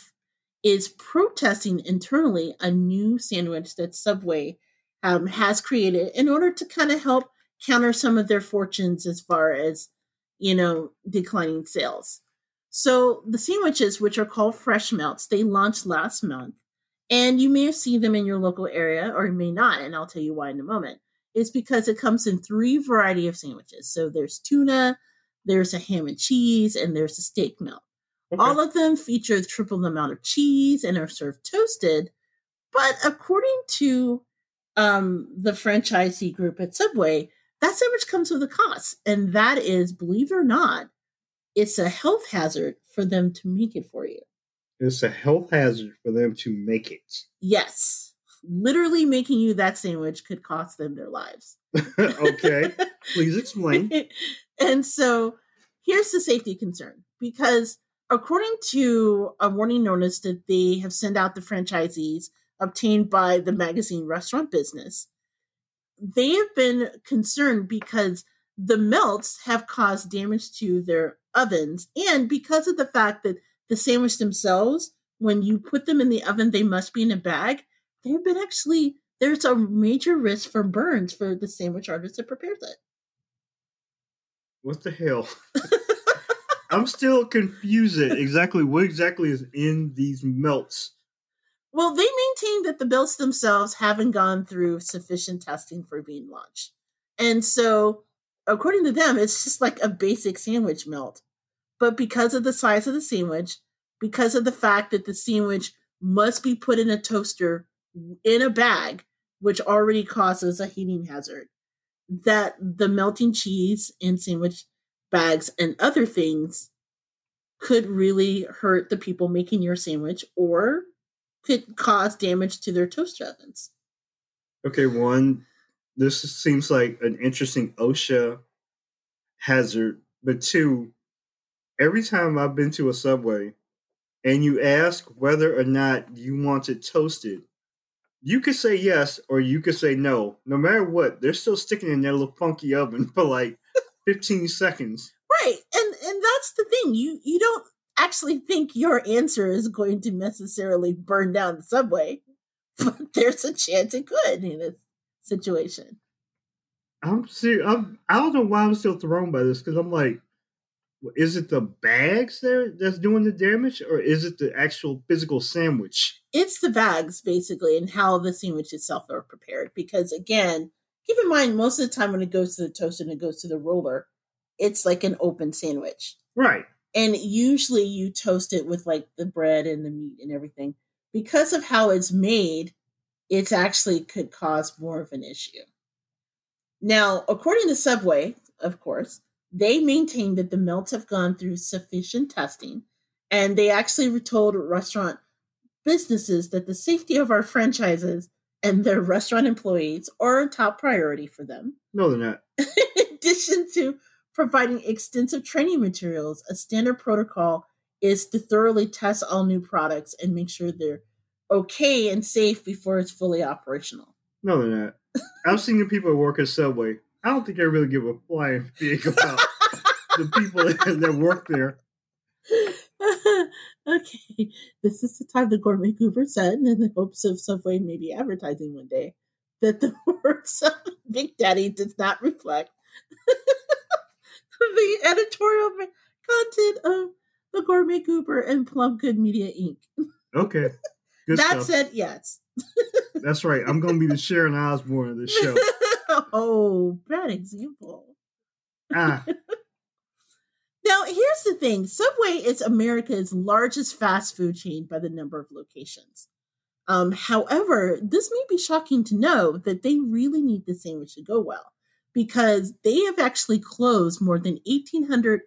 [SPEAKER 1] is protesting internally a new sandwich that Subway um, has created in order to kind of help counter some of their fortunes as far as, you know, declining sales. So the sandwiches, which are called Fresh Melts, they launched last month. And you may have seen them in your local area or you may not, and I'll tell you why in a moment. It's because it comes in three variety of sandwiches. So there's tuna, there's a ham and cheese, and there's a steak melt.
[SPEAKER 2] Okay.
[SPEAKER 1] All of them feature triple the amount of cheese and are served toasted. But according to um, the franchisee group at Subway, that sandwich comes with a cost. And that is, believe it or not, it's a health hazard for them to make it for you.
[SPEAKER 2] it's a health hazard for them to make it.
[SPEAKER 1] Yes. Literally making you that sandwich could cost them their lives.
[SPEAKER 2] okay, please explain.
[SPEAKER 1] and so here's the safety concern because according to a warning notice that they have sent out the franchisees obtained by the magazine Restaurant Business, they have been concerned because the melts have caused damage to their ovens and because of the fact that the sandwich themselves when you put them in the oven they must be in a bag they've been actually there's a major risk for burns for the sandwich artist that prepares it
[SPEAKER 2] What the hell? I'm still confused at exactly what exactly is in these melts.
[SPEAKER 1] Well, they maintain that the belts themselves haven't gone through sufficient testing for being launched. And so, according to them, it's just like a basic sandwich melt. But because of the size of the sandwich, because of the fact that the sandwich must be put in a toaster in a bag, which already causes a heating hazard, that the melting cheese in sandwich bags and other things could really hurt the people making your sandwich or could cause damage to their toaster ovens.
[SPEAKER 2] Okay, one, this seems like an interesting OSHA hazard, but two, every time I've been to a subway and you ask whether or not you want it toasted, you could say yes or you could say no. No matter what, they're still sticking in their little funky oven for like 15 seconds.
[SPEAKER 1] Right. And and that's the thing. You you don't actually think your answer is going to necessarily burn down the subway. but there's a chance it could in this situation.
[SPEAKER 2] I'm serious. I'm, I don't know why I'm still thrown by this because I'm like, is it the bags there that's doing the damage, or is it the actual physical sandwich?
[SPEAKER 1] It's the bags basically, and how the sandwich itself are prepared. Because again, keep in mind, most of the time when it goes to the toaster and it goes to the roller, it's like an open sandwich.
[SPEAKER 2] Right.
[SPEAKER 1] And usually you toast it with like the bread and the meat and everything. Because of how it's made, it's actually could cause more of an issue. Now, according to Subway, of course, they maintain that the melts have gone through sufficient testing, and they actually told restaurant businesses that the safety of our franchises and their restaurant employees are a top priority for them.
[SPEAKER 2] No, they're not.
[SPEAKER 1] In addition to providing extensive training materials, a standard protocol is to thoroughly test all new products and make sure they're okay and safe before it's fully operational.
[SPEAKER 2] No, they're not. I've seen the people that work at Subway. I don't think they really give a flying fig about the people that work there.
[SPEAKER 1] Okay, this is the time the gourmet goober said, in the hopes of Subway maybe advertising one day, that the works of Big Daddy does not reflect the editorial content of the Gourmet Goober and Plum Good Media Inc.
[SPEAKER 2] Okay. Good
[SPEAKER 1] that
[SPEAKER 2] stuff.
[SPEAKER 1] said, yes.
[SPEAKER 2] That's right. I'm going to be the Sharon Osbourne of this show.
[SPEAKER 1] oh, bad example.
[SPEAKER 2] Ah,
[SPEAKER 1] Now, here's the thing Subway is America's largest fast food chain by the number of locations. Um, however, this may be shocking to know that they really need the sandwich to go well because they have actually closed more than 1,800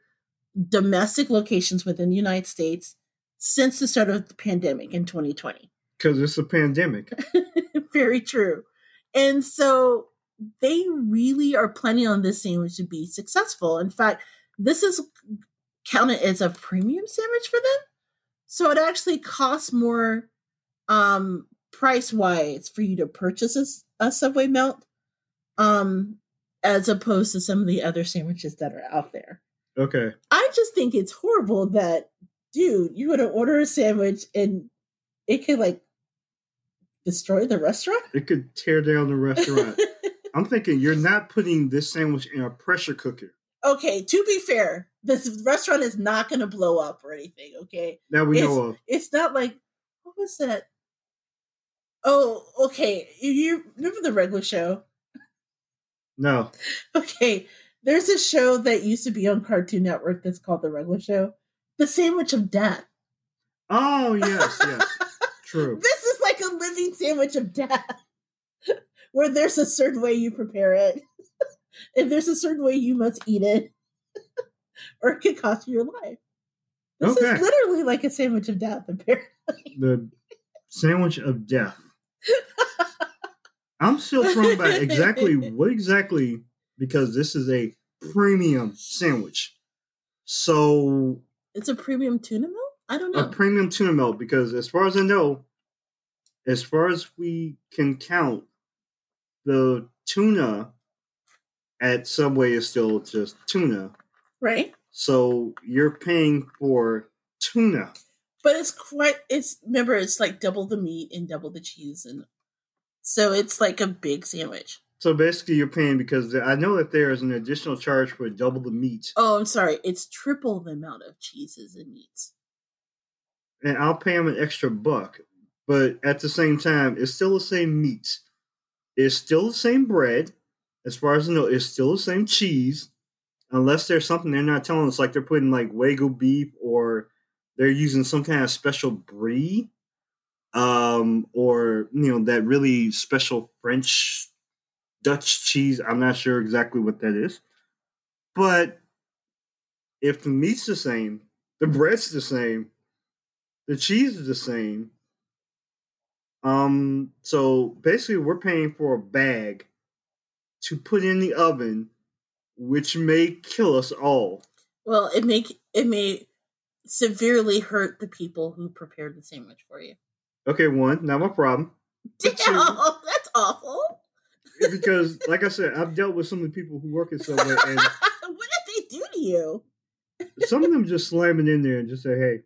[SPEAKER 1] domestic locations within the United States since the start of the pandemic in 2020.
[SPEAKER 2] because it's a pandemic.
[SPEAKER 1] Very true. And so they really are planning on this sandwich to be successful. In fact, this is counted as a premium sandwich for them. So it actually costs more um price wise for you to purchase a Subway melt um as opposed to some of the other sandwiches that are out there.
[SPEAKER 2] Okay.
[SPEAKER 1] I just think it's horrible that, dude, you would order a sandwich and it could like destroy the restaurant.
[SPEAKER 2] It could tear down the restaurant. I'm thinking you're not putting this sandwich in a pressure cooker.
[SPEAKER 1] Okay, to be fair, this restaurant is not going to blow up or anything. Okay,
[SPEAKER 2] That we
[SPEAKER 1] It's-
[SPEAKER 2] know of.
[SPEAKER 1] it's not like what was that? Oh, okay. You, you remember the regular show?
[SPEAKER 2] No.
[SPEAKER 1] Okay, there's a show that used to be on Cartoon Network that's called The Regular Show, The Sandwich of Death.
[SPEAKER 2] Oh, yes, yes. True.
[SPEAKER 1] This is like a living sandwich of death, where there's a certain way you prepare it, and there's a certain way you must eat it, or it could cost you your life. This
[SPEAKER 2] Okay.
[SPEAKER 1] is literally like a sandwich of death, apparently.
[SPEAKER 2] The sandwich of death. I'm still thrown by exactly what exactly because this is a premium sandwich. So
[SPEAKER 1] It's a premium tuna melt? I don't know.
[SPEAKER 2] a premium tuna melt because as far as I know, as far as we can count, the tuna at Subway is still just tuna.
[SPEAKER 1] right?
[SPEAKER 2] So you're paying for tuna.
[SPEAKER 1] But it's quite it's remember it's like double the meat and double the cheese and so it's like a big sandwich.
[SPEAKER 2] So basically, you're paying because I know that there is an additional charge for double the meat,
[SPEAKER 1] Oh, I'm sorry. It's triple the amount of cheeses and meats.
[SPEAKER 2] and I'll pay them an extra buck. But at the same time, it's still the same meat. It's still the same bread. As far as I know, it's still the same cheese. Unless there's something they're not telling us, like they're putting like Wagyu beef or they're using some kind of special brie, um, or you know that really special French Dutch cheese. I'm not sure exactly what that is, but if the meat's the same, the bread's the same, the cheese is the same. Um, so basically, we're paying for a bag to put in the oven, which may kill us all.
[SPEAKER 1] Well, it may it may severely hurt the people who prepared the sandwich for you.
[SPEAKER 2] Okay, one, not my problem.
[SPEAKER 1] Damn,
[SPEAKER 2] two- oh,
[SPEAKER 1] that's awful.
[SPEAKER 2] because, like I said, I've dealt with some of the people who work at Subway, and
[SPEAKER 1] what did they do to you?
[SPEAKER 2] some of them just slam it in there and just say, "Hey,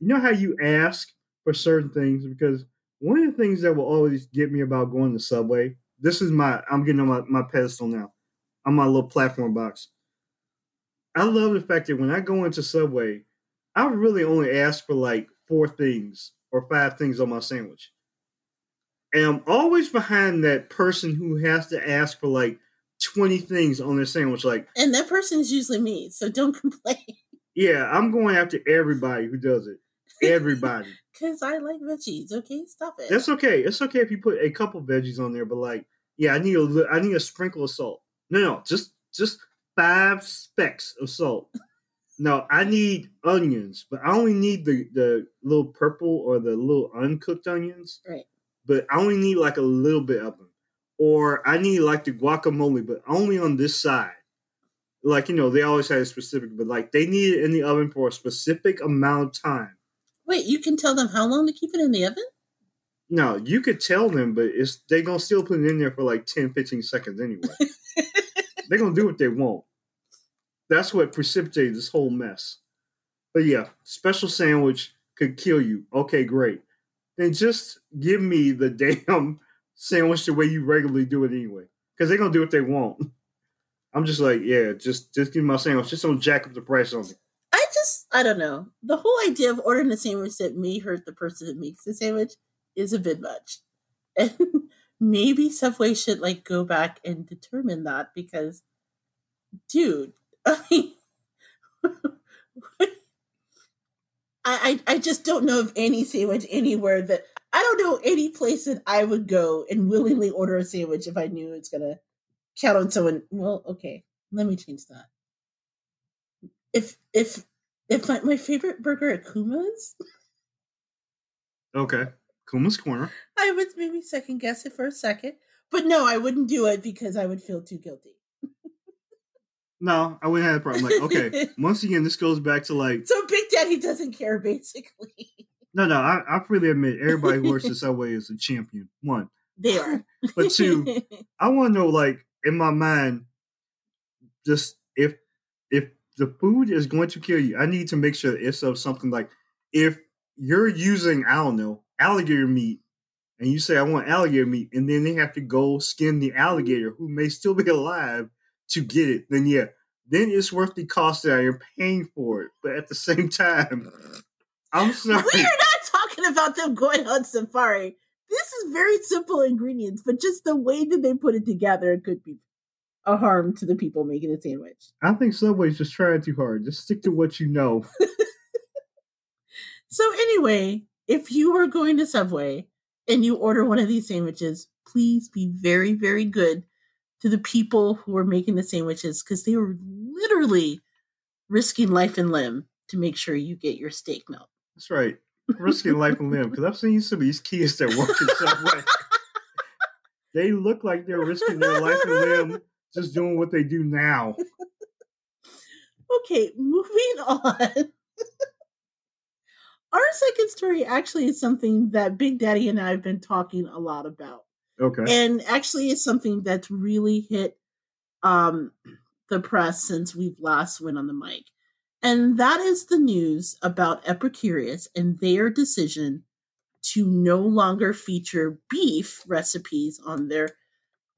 [SPEAKER 2] you know how you ask for certain things because one of the things that will always get me about going to Subway. This is my. I'm getting on my, my pedestal now. On my little platform box. I love the fact that when I go into Subway, I really only ask for like four things or five things on my sandwich. And I'm always behind that person who has to ask for like 20 things on their sandwich. Like,
[SPEAKER 1] And that person is usually me, so don't complain.
[SPEAKER 2] yeah, I'm going after everybody who does it. Everybody.
[SPEAKER 1] Because I like veggies. Okay, stop it.
[SPEAKER 2] That's okay. It's okay if you put a couple veggies on there, but like, yeah, I need a I need a sprinkle of salt. No, no, just just five specks of salt. No, I need onions, but I only need the the little purple or the little uncooked onions.
[SPEAKER 1] Right.
[SPEAKER 2] But I only need like a little bit of them, or I need like the guacamole, but only on this side. Like you know, they always had a specific, but like they need it in the oven for a specific amount of time.
[SPEAKER 1] Wait, you can tell them how long to keep it in the oven?
[SPEAKER 2] No, you could tell them, but it's they gonna still put it in there for like 10, 15 seconds anyway. They're gonna do what they want. That's what precipitated this whole mess. But yeah, special sandwich could kill you. Okay, great. Then just give me the damn sandwich the way you regularly do it anyway. Because they're gonna do what they want. I'm just like, yeah, just just give me my sandwich. Just don't jack up the price on me.
[SPEAKER 1] I don't know. The whole idea of ordering a sandwich that may hurt the person that makes the sandwich is a bit much. And maybe Subway should like go back and determine that because, dude, I I, I I just don't know of any sandwich anywhere that I don't know any place that I would go and willingly order a sandwich if I knew it's gonna count on someone. Well, okay, let me change that. If if if my, my favorite burger at Kuma's,
[SPEAKER 2] Okay. Kuma's Corner.
[SPEAKER 1] I would maybe second guess it for a second. But no, I wouldn't do it because I would feel too guilty.
[SPEAKER 2] No, I wouldn't have a problem. Like, okay, once again, this goes back to like
[SPEAKER 1] So Big Daddy doesn't care, basically.
[SPEAKER 2] no, no. I, I freely admit everybody who works at Subway is a champion. One,
[SPEAKER 1] They are.
[SPEAKER 2] but two, I want to know, like, in my mind, just if if the food is going to kill you, I need to make sure it's of something like if you're using, I don't know, alligator meat, and you say I want alligator meat, and then they have to go skin the alligator who may still be alive to get it, then yeah, then it's worth the cost that you're paying for it. But at the same time, I'm sorry.
[SPEAKER 1] We are not talking about them going on safari. This is very simple ingredients, but just the way that they put it together it could be a harm to the people making the sandwich.
[SPEAKER 2] I think Subway's just trying too hard. Just stick to what you know.
[SPEAKER 1] So anyway, if you are going to Subway and you order one of these sandwiches, please be very, very good to the people who are making the sandwiches because they were literally risking life and limb to make sure you get your steak melt.
[SPEAKER 2] That's right. Risking life and limb. Because I've seen some of these kids that work in Subway. they look like they're risking their life and limb just doing what they do now.
[SPEAKER 1] Okay, moving on. Our second story actually is something that Big Daddy and I have been talking a lot about.
[SPEAKER 2] Okay.
[SPEAKER 1] and actually it's something that's really hit um the press since we've last went on the mic and that is the news about epicurious and their decision to no longer feature beef recipes on their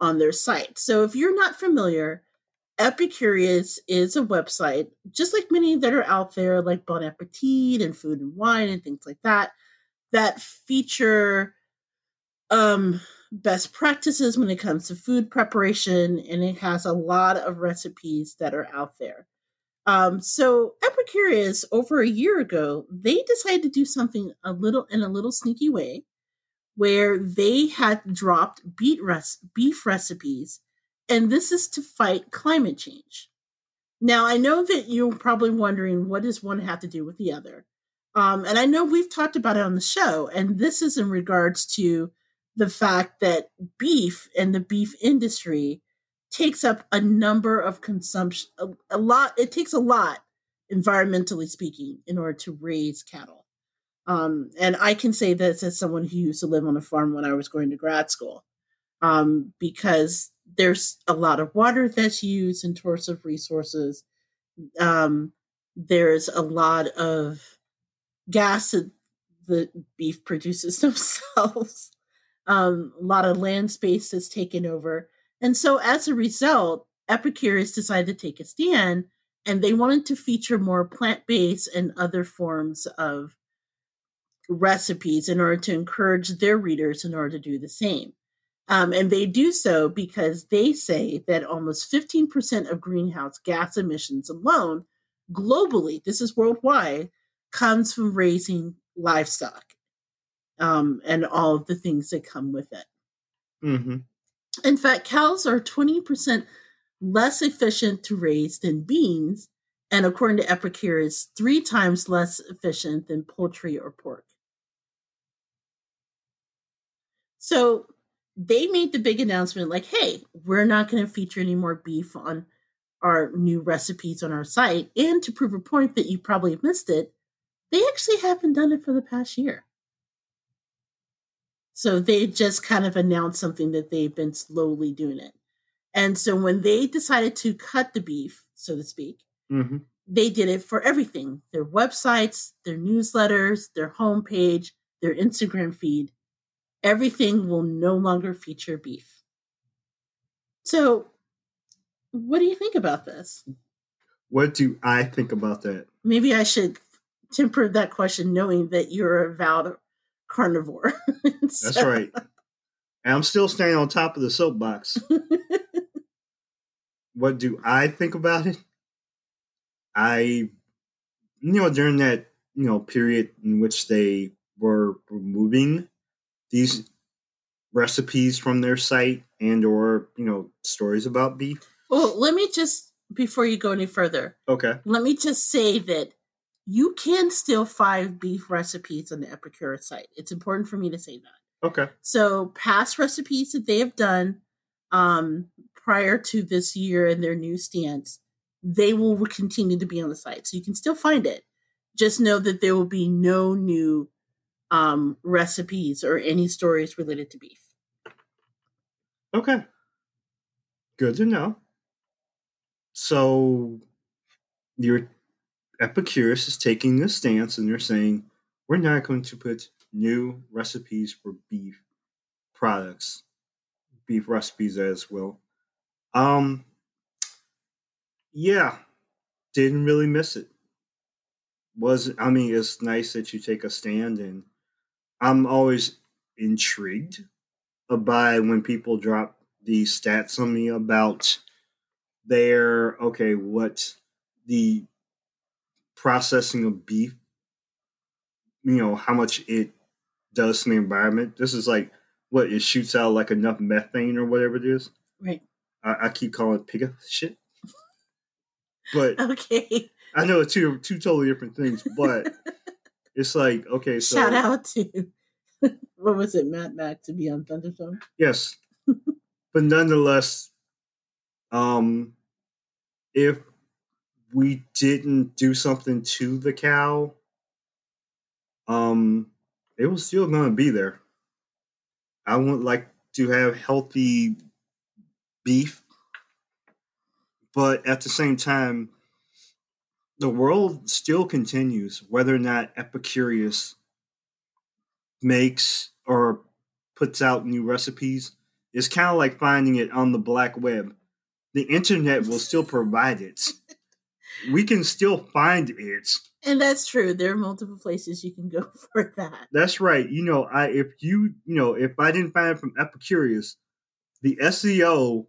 [SPEAKER 1] on their site. So if you're not familiar epicurious is a website just like many that are out there like bon appetit and food and wine and things like that that feature um best practices when it comes to food preparation and it has a lot of recipes that are out there. Um so epicurious over a year ago they decided to do something a little in a little sneaky way where they had dropped beef recipes and this is to fight climate change. Now i know that you're probably wondering what does one have to do with the other? Um, and i know we've talked about it on the show and this is in regards to the fact that beef and the beef industry takes up a number of consumption a, a lot it takes a lot environmentally speaking in order to raise cattle um, and i can say this as someone who used to live on a farm when i was going to grad school um, because there's a lot of water that's used in terms of resources um, there's a lot of gas that the beef producers themselves. Um, a lot of land space is taken over. And so as a result, Epicurious decided to take a stand and they wanted to feature more plant based and other forms of recipes in order to encourage their readers in order to do the same. Um, and they do so because they say that almost 15% of greenhouse gas emissions alone, globally, this is worldwide, comes from raising livestock um, and all of the things that come with it.
[SPEAKER 2] Mm-hmm.
[SPEAKER 1] In fact, cows are 20% less efficient to raise than beans, and according to Epicurious, three times less efficient than poultry or pork. So they made the big announcement like, hey, we're not going to feature any more beef on our new recipes on our site. And to prove a point that you probably missed it, they actually haven't done it for the past year. So they just kind of announced something that they've been slowly doing it. And so when they decided to cut the beef, so to speak,
[SPEAKER 2] Mm-hmm.
[SPEAKER 1] they did it for everything their websites, their newsletters, their homepage, their Instagram feed. Everything will no longer feature beef. So, what do you think about this?
[SPEAKER 2] What do I think about that?
[SPEAKER 1] Maybe I should temper that question knowing that you're a vowed carnivore.
[SPEAKER 2] That's right. And I'm still standing on top of the soapbox. what do I think about it? I, you know, during that you know period in which they were removing these recipes from their site and or you know stories about beef.
[SPEAKER 1] Well, let me just, before you go any further,
[SPEAKER 2] Okay.
[SPEAKER 1] let me just say that you can still find beef recipes on the Epicurious site. It's important for me to say that.
[SPEAKER 2] Okay.
[SPEAKER 1] So past recipes that they have done um, prior to this year and their new stance, they will continue to be on the site. So you can still find it. Just know that there will be no new um, recipes or any stories related to beef.
[SPEAKER 2] Okay. Good to know. So your Epicurious is taking this stance and they're saying we're not going to put new recipes for beef products, beef recipes as well. Um yeah, didn't really miss it. Was I mean it's nice that you take a stand and I'm always intrigued by when people drop these stats on me about their okay what the processing of beef you know how much it does to the environment this is like what it shoots out like enough methane or whatever it is
[SPEAKER 1] Right.
[SPEAKER 2] i, I keep calling it pig shit but
[SPEAKER 1] Okay.
[SPEAKER 2] i know it's two two totally different things but it's like okay so
[SPEAKER 1] Shout out to what was it, Matt Mac to be on Thunderstorm?
[SPEAKER 2] Yes. but nonetheless, um if we didn't do something to the cow, um it was still gonna be there. I would like to have healthy beef, but at the same time, the world still continues, whether or not Epicurious makes or puts out new recipes. It's kind of like finding it on the black web. The internet will still provide it. We can still find it.
[SPEAKER 1] And that's true. There are multiple places you can go for that.
[SPEAKER 2] That's right. You know, I if you you know if I didn't find it from Epicurious, the SEO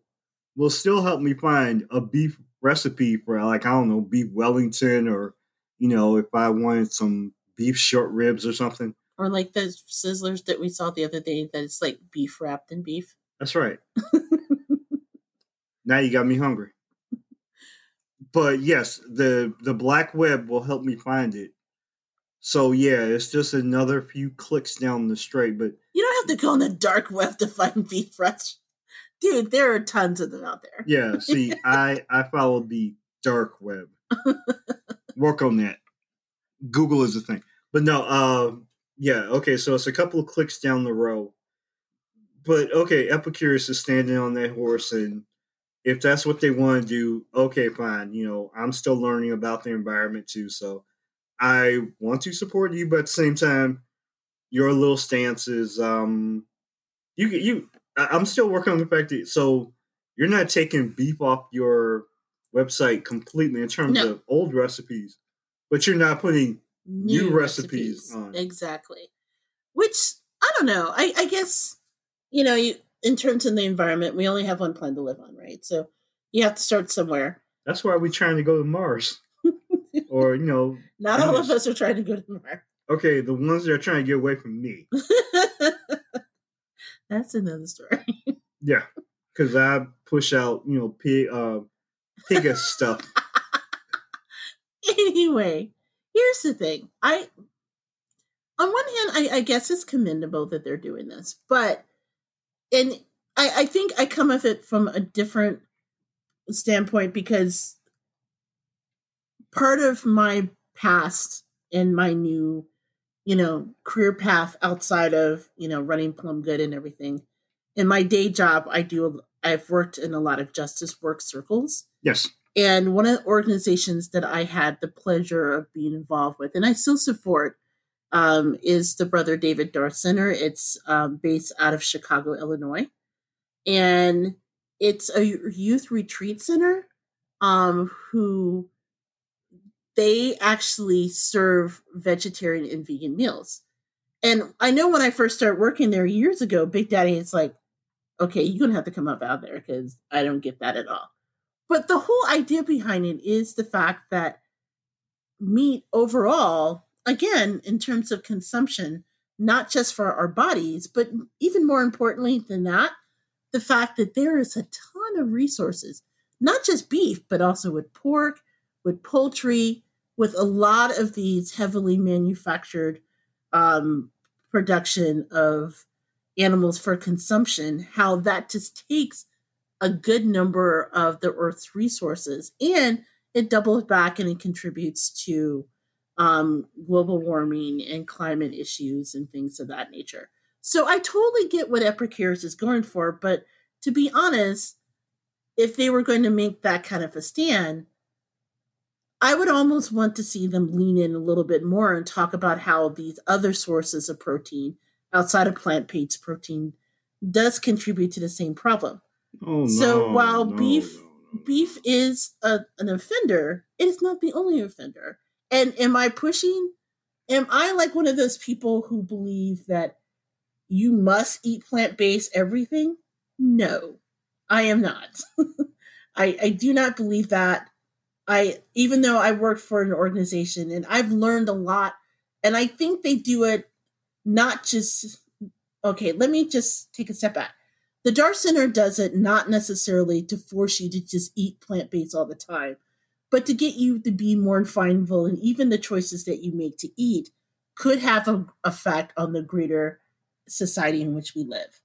[SPEAKER 2] will still help me find a beef recipe for like I don't know beef Wellington or you know if I wanted some beef short ribs or something.
[SPEAKER 1] Or like the sizzlers that we saw the other day that it's like beef wrapped in beef.
[SPEAKER 2] That's right. now you got me hungry. But yes, the the black web will help me find it. So yeah, it's just another few clicks down the straight. But
[SPEAKER 1] You don't have to go on the dark web to find beef fresh. Dude, there are tons of them out there.
[SPEAKER 2] yeah, see, I I follow the dark web. Work on that. Google is a thing. But no, uh, yeah, okay, so it's a couple of clicks down the row. But okay, Epicurious is standing on that horse, and if that's what they want to do, okay, fine. You know, I'm still learning about the environment too, so I want to support you, but at the same time, your little stances. Um, you you. I'm still working on the fact that so you're not taking beef off your website completely in terms no. of old recipes, but you're not putting new, new recipes, recipes, on.
[SPEAKER 1] Exactly. Which I don't know. I, I guess you know, you, in terms of the environment, we only have one planet to live on, right? So you have to start somewhere.
[SPEAKER 2] That's why we're trying to go to Mars, or you know,
[SPEAKER 1] not all of us are trying to go to Mars.
[SPEAKER 2] Okay, the ones that are trying to get away from me.
[SPEAKER 1] That's another story.
[SPEAKER 2] yeah, because I push out, you know, pig, uh, pig stuff.
[SPEAKER 1] anyway, here's the thing. I, on one hand, I, I guess it's commendable that they're doing this, but, and I, I think I come at it from a different standpoint because part of my past and my new you know career path outside of you know running plum good and everything. In my day job i do i've worked in a lot of justice work circles.
[SPEAKER 2] Yes.
[SPEAKER 1] And one of the organizations that i had the pleasure of being involved with and i still support um, is the brother david Darst center. It's um, based out of chicago illinois. And it's a youth retreat center um, who they actually serve vegetarian and vegan meals. And I know when I first started working there years ago, Big Daddy is like, okay, you're going to have to come up out there because I don't get that at all. But the whole idea behind it is the fact that meat overall, again, in terms of consumption, not just for our bodies, but even more importantly than that, the fact that there is a ton of resources, not just beef, but also with pork, with poultry, with a lot of these heavily manufactured um, production of animals for consumption, how that just takes a good number of the Earth's resources and it doubles back and it contributes to um, global warming and climate issues and things of that nature. So I totally get what Epicurious is going for, but to be honest, if they were going to make that kind of a stand, I would almost want to see them lean in a little bit more and talk about how these other sources of protein outside of plant based protein does contribute to the same problem. Oh, so while no, beef no, beef is a, an offender, it is not the only offender. And am I pushing? Am I like one of those people who believe that you must eat plant based everything? No, I am not. I, I do not believe that. I even though I work for an organization and I've learned a lot, and I think they do it not just okay, let me just take a step back. The Darst Center does it not necessarily to force you to just eat plant based all the time, but to get you to be more mindful and even the choices that you make to eat could have an effect on the greater society in which we live.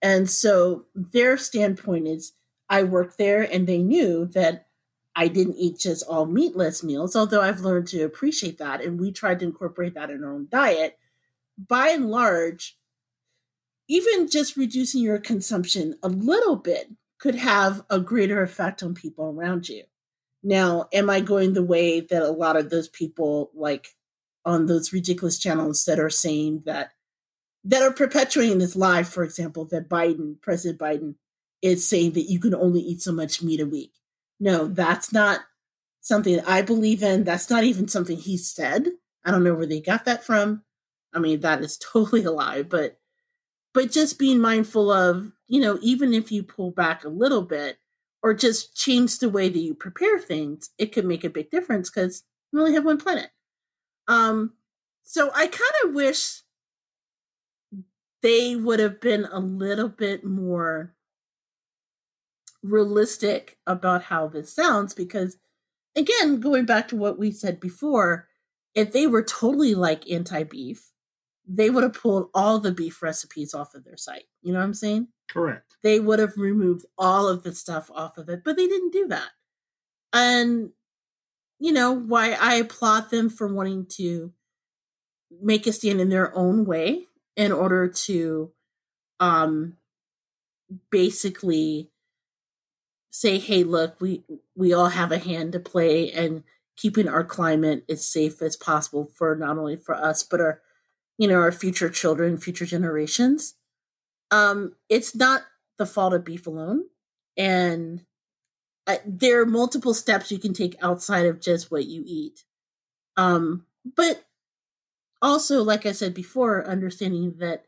[SPEAKER 1] And so their standpoint is I worked there and they knew that I didn't eat just all meatless meals, although I've learned to appreciate that. And we tried to incorporate that in our own diet. By and large, even just reducing your consumption a little bit could have a greater effect on people around you. Now, am I going the way that a lot of those people, like on those ridiculous channels that are saying that that are perpetuating this lie, for example, that Biden, President Biden, is saying that you can only eat so much meat a week. No, that's not something I believe in. That's not even something he said. I don't know where they got that from. I mean, that is totally a lie, but but just being mindful of, you know, even if you pull back a little bit or just change the way that you prepare things, it could make a big difference because we only have one planet. Um, so I kind of wish they would have been a little bit more realistic about how this sounds because again going back to what we said before if they were totally like anti-beef they would have pulled all the beef recipes off of their site. You know what i'm saying?
[SPEAKER 2] Correct.
[SPEAKER 1] They would have removed all of the stuff off of it but they didn't do that. And you know why i applaud them for wanting to make a stand in their own way in order to um basically say hey look we we all have a hand to play and keeping our climate as safe as possible for not only for us but our you know, our future children, future generations. Um, it's not the fault of beef alone. And uh, there are multiple steps you can take outside of just what you eat. Um, but also, like I said before, understanding that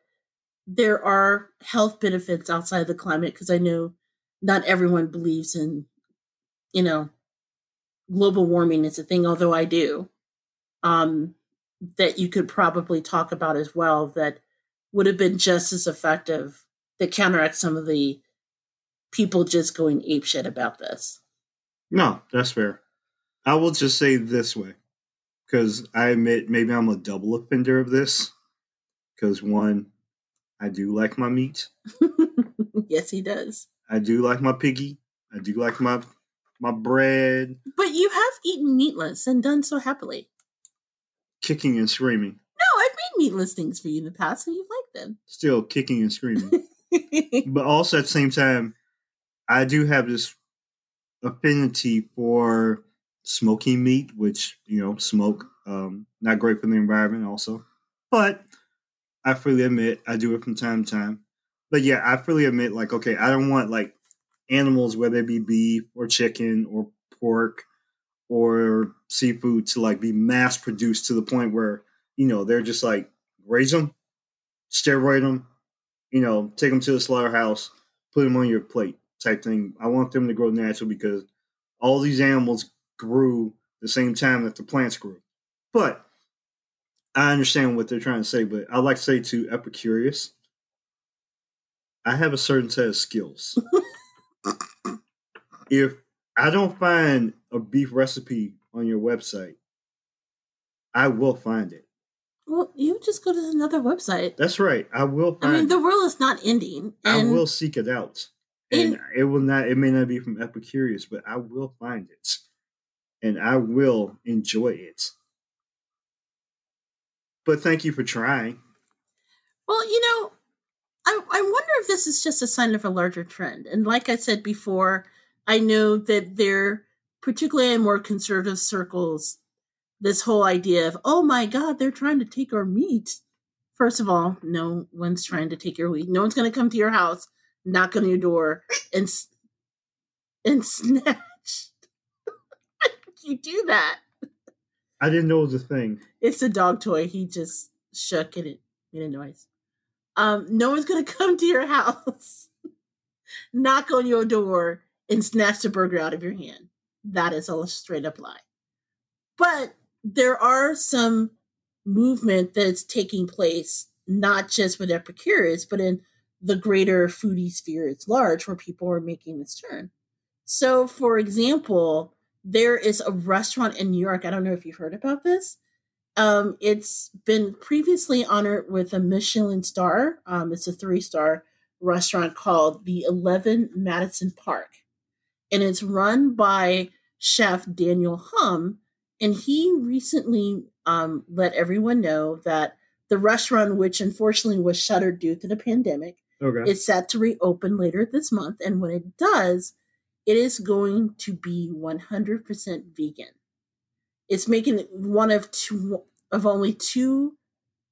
[SPEAKER 1] there are health benefits outside of the climate, because I know not everyone believes in, you know, global warming is a thing, although I do. Um, that you could probably talk about as well that would have been just as effective to counteract some of the people just going apeshit about this.
[SPEAKER 2] No, that's fair. I will just say this way, because I admit maybe I'm a double offender of this. Because one, I do like my meat.
[SPEAKER 1] yes, he does.
[SPEAKER 2] I do like my piggy. I do like my my bread.
[SPEAKER 1] But you have eaten meatless and done so happily.
[SPEAKER 2] Kicking and screaming.
[SPEAKER 1] No, I've made meatless things for you in the past, and you've liked them.
[SPEAKER 2] Still kicking and screaming. but also at the same time, I do have this affinity for smoking meat, which you know, smoke um, not great for the environment, also. But I freely admit I do it from time to time. But yeah, I freely admit, like, okay, I don't want like animals, whether it be beef or chicken or pork or seafood, to like be mass produced to the point where you know they're just like raise them, steroid them, you know, take them to the slaughterhouse, put them on your plate type thing. I want them to grow natural because all these animals grew the same time that the plants grew. But I understand what they're trying to say, but I'd like to say to Epicurious, I have a certain set of skills. if I don't find a beef recipe on your website, I will find it.
[SPEAKER 1] Well, you just go to another website.
[SPEAKER 2] That's right. I will
[SPEAKER 1] I mean, the world is not ending.
[SPEAKER 2] I
[SPEAKER 1] And
[SPEAKER 2] will seek it out. And
[SPEAKER 1] in-
[SPEAKER 2] it will not it may not be from Epicurious, but I will find it. And I will enjoy it. But thank you for trying.
[SPEAKER 1] Well, you know, I, I wonder if this is just a sign of a larger trend. And like I said before, I know that there, particularly in more conservative circles, this whole idea of, oh my God, they're trying to take our meat. First of all, no one's trying to take your meat. No one's going to come to your house, knock on your door, and and snatch. You do that?
[SPEAKER 2] I didn't know it was a thing.
[SPEAKER 1] It's a dog toy. He just shook and it made a noise. Um, no one's gonna come to your house, knock on your door, and snatch the burger out of your hand. That is a straight up lie. But there are some movement that's taking place, not just with Epicurious, but in the greater foodie sphere at large, where people are making this turn. So, for example, there is a restaurant in New York. I don't know if you've heard about this. Um, it's been previously honored with a Michelin star. Um, it's a three star restaurant called the 11 Madison Park. And it's run by chef Daniel Humm. And he recently um, let everyone know that the restaurant, which unfortunately was shuttered due to the pandemic,
[SPEAKER 2] Okay.
[SPEAKER 1] it's set to reopen later this month. And when it does, it is going to be 100% vegan. It's making it one of two of only two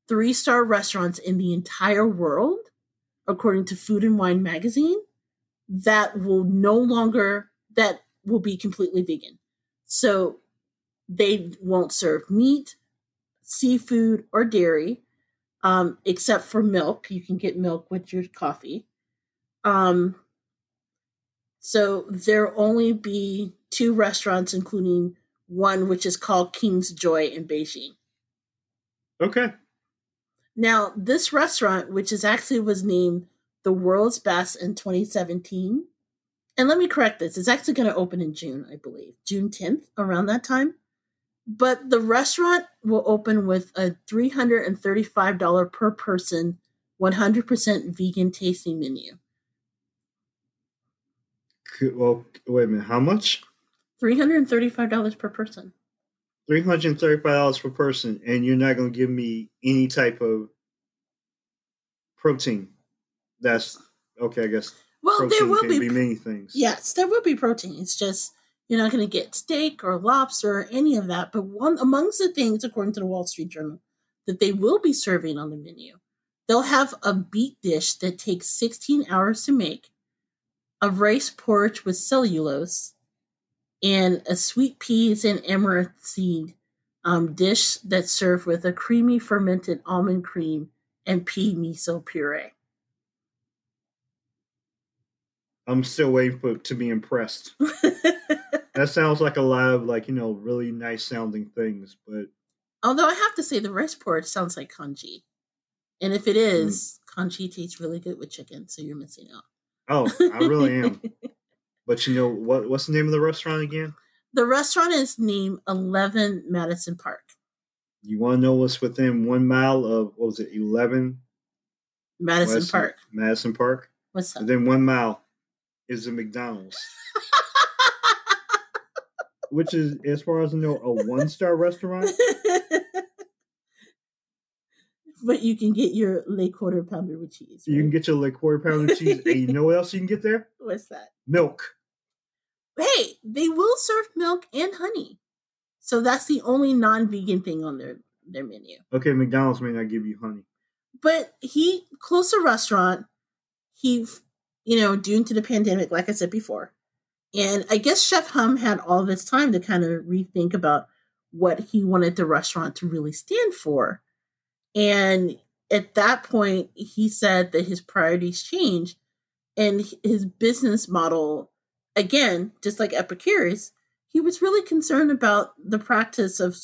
[SPEAKER 1] three star restaurants in the entire world, according to Food and Wine magazine, that will no longer that will be completely vegan. So they won't serve meat, seafood, or dairy, um, except for milk. You can get milk with your coffee. Um, so there'll only be two restaurants, including one which is called King's Joy in Beijing.
[SPEAKER 2] okay.
[SPEAKER 1] Now, this restaurant, which is actually was named the world's best in 2017, and let me correct this, it's actually going to open in June, I believe, June 10th, around that time. But the restaurant will open with a $335 per person, 100% vegan tasting menu.
[SPEAKER 2] Well, wait a minute. How much?
[SPEAKER 1] $335 per person.
[SPEAKER 2] Three hundred and thirty-five dollars per person, and you're not going to give me any type of protein. That's okay. I guess
[SPEAKER 1] Well,
[SPEAKER 2] protein
[SPEAKER 1] there will
[SPEAKER 2] can
[SPEAKER 1] be,
[SPEAKER 2] be many things.
[SPEAKER 1] yes, there will be protein. It's just you're not going to get steak or lobster or any of that. But one amongst the things, according to the Wall Street Journal, that they will be serving on the menu. They'll have a beet dish that takes 16 hours to make, a rice porridge with cellulose, and a sweet peas and amaranth seed um, dish that's served with a creamy fermented almond cream and pea miso puree.
[SPEAKER 2] I'm still waiting for to be impressed. that sounds like a lot of like you know really nice sounding things, but
[SPEAKER 1] Although I have to say, the rice porridge sounds like congee. And if it is, congee tastes really good with chicken, so you're missing out.
[SPEAKER 2] oh, I really am. But you know what? What's the name of the restaurant again?
[SPEAKER 1] The restaurant is named 11 Madison Park.
[SPEAKER 2] You want to know what's within one mile of what was it? Eleven
[SPEAKER 1] Madison
[SPEAKER 2] West-
[SPEAKER 1] Park.
[SPEAKER 2] Madison Park.
[SPEAKER 1] What's up?
[SPEAKER 2] Within one mile is the McDonald's, which is, as far as I know, a one star restaurant.
[SPEAKER 1] but you can get your late quarter pounder with cheese.
[SPEAKER 2] You can get your like quarter Pounder of cheese, and you know what else you can get there?
[SPEAKER 1] What's that?
[SPEAKER 2] Milk.
[SPEAKER 1] Hey, they will serve milk and honey. So that's the only non vegan thing on their, their menu.
[SPEAKER 2] Okay, McDonald's may not give you honey.
[SPEAKER 1] but he closed a restaurant. He, you know, due to the pandemic, like I said before, and I guess Chef Humm had all this time to kind of rethink about what he wanted the restaurant to really stand for. And at that point, he said that his priorities changed, and his business model, again, just like Epicurious, he was really concerned about the practice of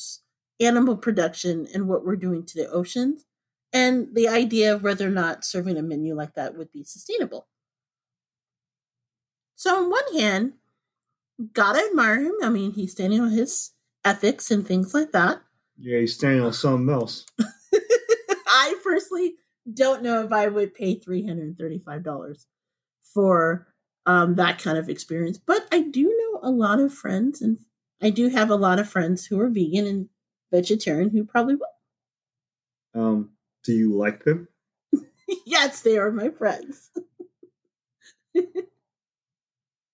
[SPEAKER 1] animal production and what we're doing to the oceans and the idea of whether or not serving a menu like that would be sustainable. So, on one hand, gotta admire him. I mean, he's standing on his ethics and things like that.
[SPEAKER 2] Yeah, he's standing on something else.
[SPEAKER 1] I personally don't know if I would pay three hundred and thirty-five dollars for um, that kind of experience, but I do know a lot of friends, and I do have a lot of friends who are vegan and vegetarian who probably will.
[SPEAKER 2] Um, do you like them?
[SPEAKER 1] yes, they are my friends.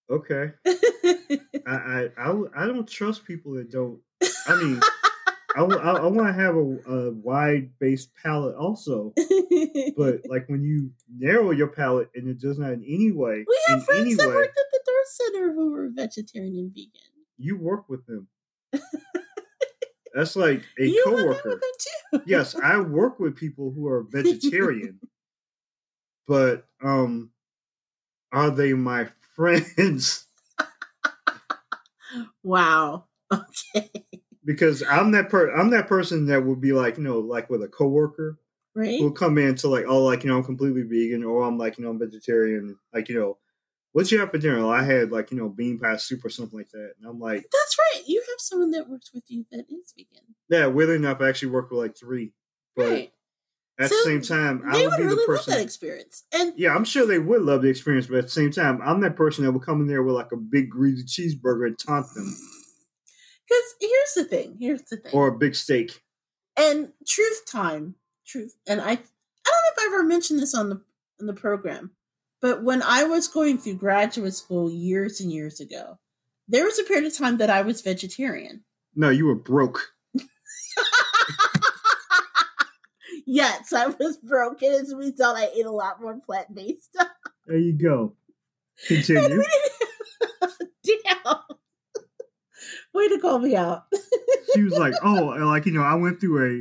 [SPEAKER 2] Okay. I I I, I don't trust people that don't. I mean, I, want to have a, a wide based palette also, but like when you narrow your palette and it does not in any way,
[SPEAKER 1] we have friends that
[SPEAKER 2] way,
[SPEAKER 1] worked at the Darst Center who were vegetarian and vegan.
[SPEAKER 2] you work with them. That's like a
[SPEAKER 1] you
[SPEAKER 2] coworker.
[SPEAKER 1] with them too.
[SPEAKER 2] yes, I work with people who are vegetarian, but um, are they my friends?
[SPEAKER 1] Wow. Okay.
[SPEAKER 2] Because I'm that per I'm that person that would be like, you know, like with a coworker
[SPEAKER 1] Right.
[SPEAKER 2] who'll come in to like, oh, like you know, I'm completely vegan, or oh, I'm like, you know, I'm vegetarian. Like, you know, what you have for dinner? I had like, you know, bean pie soup or something like that, and I'm like,
[SPEAKER 1] That's right. You have someone that works with you that is vegan.
[SPEAKER 2] yeah, weirdly enough, I actually work with like three, but
[SPEAKER 1] right.
[SPEAKER 2] at
[SPEAKER 1] So
[SPEAKER 2] the same time, I would
[SPEAKER 1] would
[SPEAKER 2] be the
[SPEAKER 1] really love
[SPEAKER 2] person.
[SPEAKER 1] that experience. And
[SPEAKER 2] Yeah, I'm sure they would love the experience, but at the same time, I'm that person that would come in there with like a big greasy cheeseburger and taunt them,
[SPEAKER 1] because here's the thing. Here's the thing.
[SPEAKER 2] or a big steak.
[SPEAKER 1] and truth time. Truth. And I I don't know if I ever mentioned this on the on the program, but when I was going through graduate school years and years ago, there was a period of time that I was vegetarian.
[SPEAKER 2] No, you were broke.
[SPEAKER 1] yes, I was broken. As a result, I ate a lot more plant based stuff.
[SPEAKER 2] There you go. Continue.
[SPEAKER 1] Damn. Way to call me out.
[SPEAKER 2] she was like, "Oh, like you know, I went through a,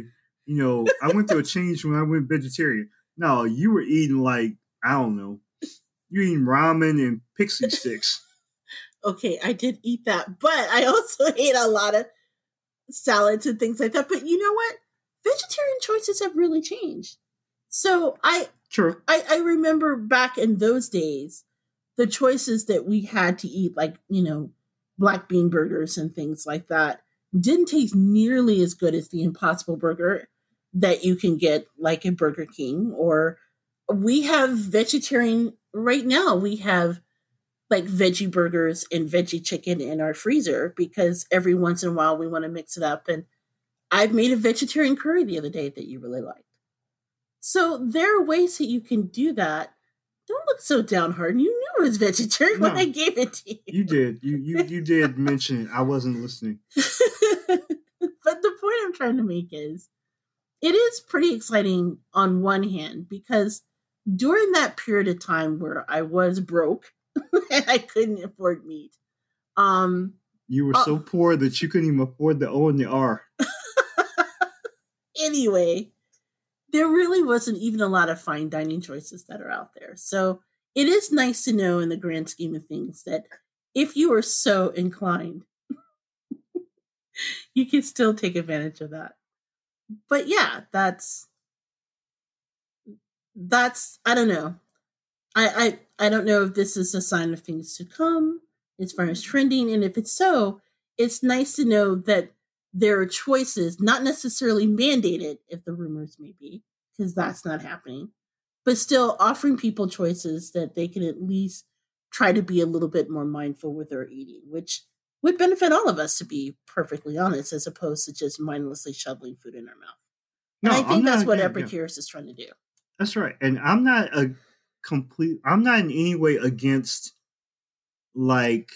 [SPEAKER 2] you know, I went through a change when I went vegetarian. No, you were eating like I don't know, you eating ramen and pixie sticks.
[SPEAKER 1] okay, I did eat that, but I also ate a lot of salads and things like that. But you know what? Vegetarian choices have really changed. So I
[SPEAKER 2] True.
[SPEAKER 1] I, I remember back in those days, the choices that we had to eat, like, you know, black bean burgers and things like that, didn't taste nearly as good as the Impossible Burger that you can get like at Burger King. Or we have vegetarian right now, we have like veggie burgers and veggie chicken in our freezer because every once in a while we want to mix it up. And I've made a vegetarian curry the other day that you really liked. So there are ways that you can do that. Don't look so downhearted. You knew it was vegetarian when
[SPEAKER 2] No.
[SPEAKER 1] I gave it to you.
[SPEAKER 2] You did. You you you did mention it. I wasn't listening.
[SPEAKER 1] but the point I'm trying to make is it is pretty exciting on one hand because during that period of time where I was broke and I couldn't afford meat, um,
[SPEAKER 2] You were
[SPEAKER 1] Uh,
[SPEAKER 2] so poor that you couldn't even afford the O and the R.
[SPEAKER 1] anyway, there really wasn't even a lot of fine dining choices that are out there. So it is nice to know in the grand scheme of things that if you are so inclined, you can still take advantage of that. But yeah, that's that's I don't know. I I I don't know if this is a sign of things to come as far as trending, and if it's so, it's nice to know that there are choices, not necessarily mandated, if the rumors may be, because that's not happening, but still offering people choices that they can at least try to be a little bit more mindful with their eating, which would benefit all of us, to be perfectly honest, as opposed to just mindlessly shoveling food in our mouth. And I think that's what
[SPEAKER 2] against- yeah.
[SPEAKER 1] Epicurious is trying to do.
[SPEAKER 2] That's right. And I'm not a complete I'm not in any way against like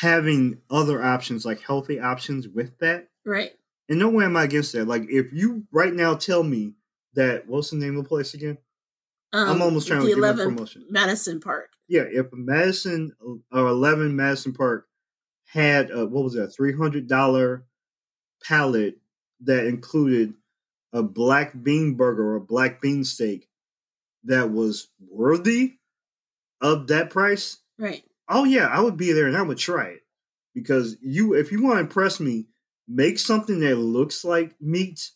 [SPEAKER 2] having other options, like healthy options with that.
[SPEAKER 1] Right.
[SPEAKER 2] And no way am I against that. Like if you right now tell me that what's the name of the place again? I'm almost trying to
[SPEAKER 1] Um, the
[SPEAKER 2] give
[SPEAKER 1] 11th
[SPEAKER 2] promotion.
[SPEAKER 1] Madison Park.
[SPEAKER 2] Yeah, if Madison or eleven Madison Park had a, what was that, three hundred dollar pallet that included a black bean burger or a black bean steak that was worthy of that price,
[SPEAKER 1] Right.
[SPEAKER 2] Oh yeah, I would be there and I would try it. Because you if you want to impress me, make something that looks like meat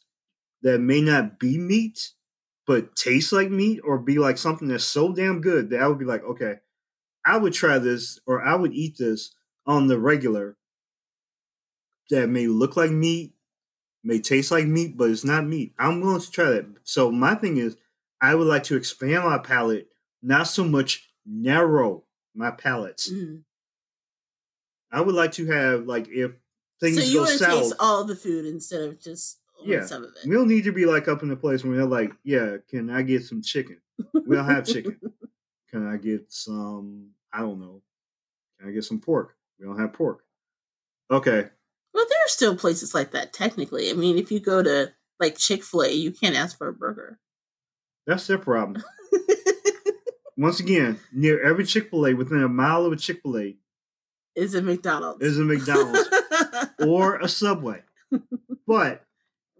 [SPEAKER 2] that may not be meat, but tastes like meat, or be like something that's so damn good that I would be like, okay, I would try this or I would eat this on the regular that may look like meat, may taste like meat, but it's not meat. I'm willing to try that. So my thing is I would like to expand my palate, not so much narrow my palates.
[SPEAKER 1] Mhm.
[SPEAKER 2] I would like to have like if things
[SPEAKER 1] So you
[SPEAKER 2] go
[SPEAKER 1] want to
[SPEAKER 2] south.
[SPEAKER 1] taste all the food instead of just
[SPEAKER 2] Yeah.
[SPEAKER 1] some of it.
[SPEAKER 2] we don't need to be like up in the place where they're like, yeah, can I get some chicken? We don't have chicken. Can I get some? I don't know. Can I get some pork? We don't have pork. Okay,
[SPEAKER 1] Well, there are still places like that. Technically, I mean, if you go to like Chick Fil A, you can't ask for a burger.
[SPEAKER 2] that's their problem. Once again, near every Chick Fil A, within a mile of a Chick Fil A,
[SPEAKER 1] is it McDonald's?
[SPEAKER 2] is a McDonald's or a Subway. But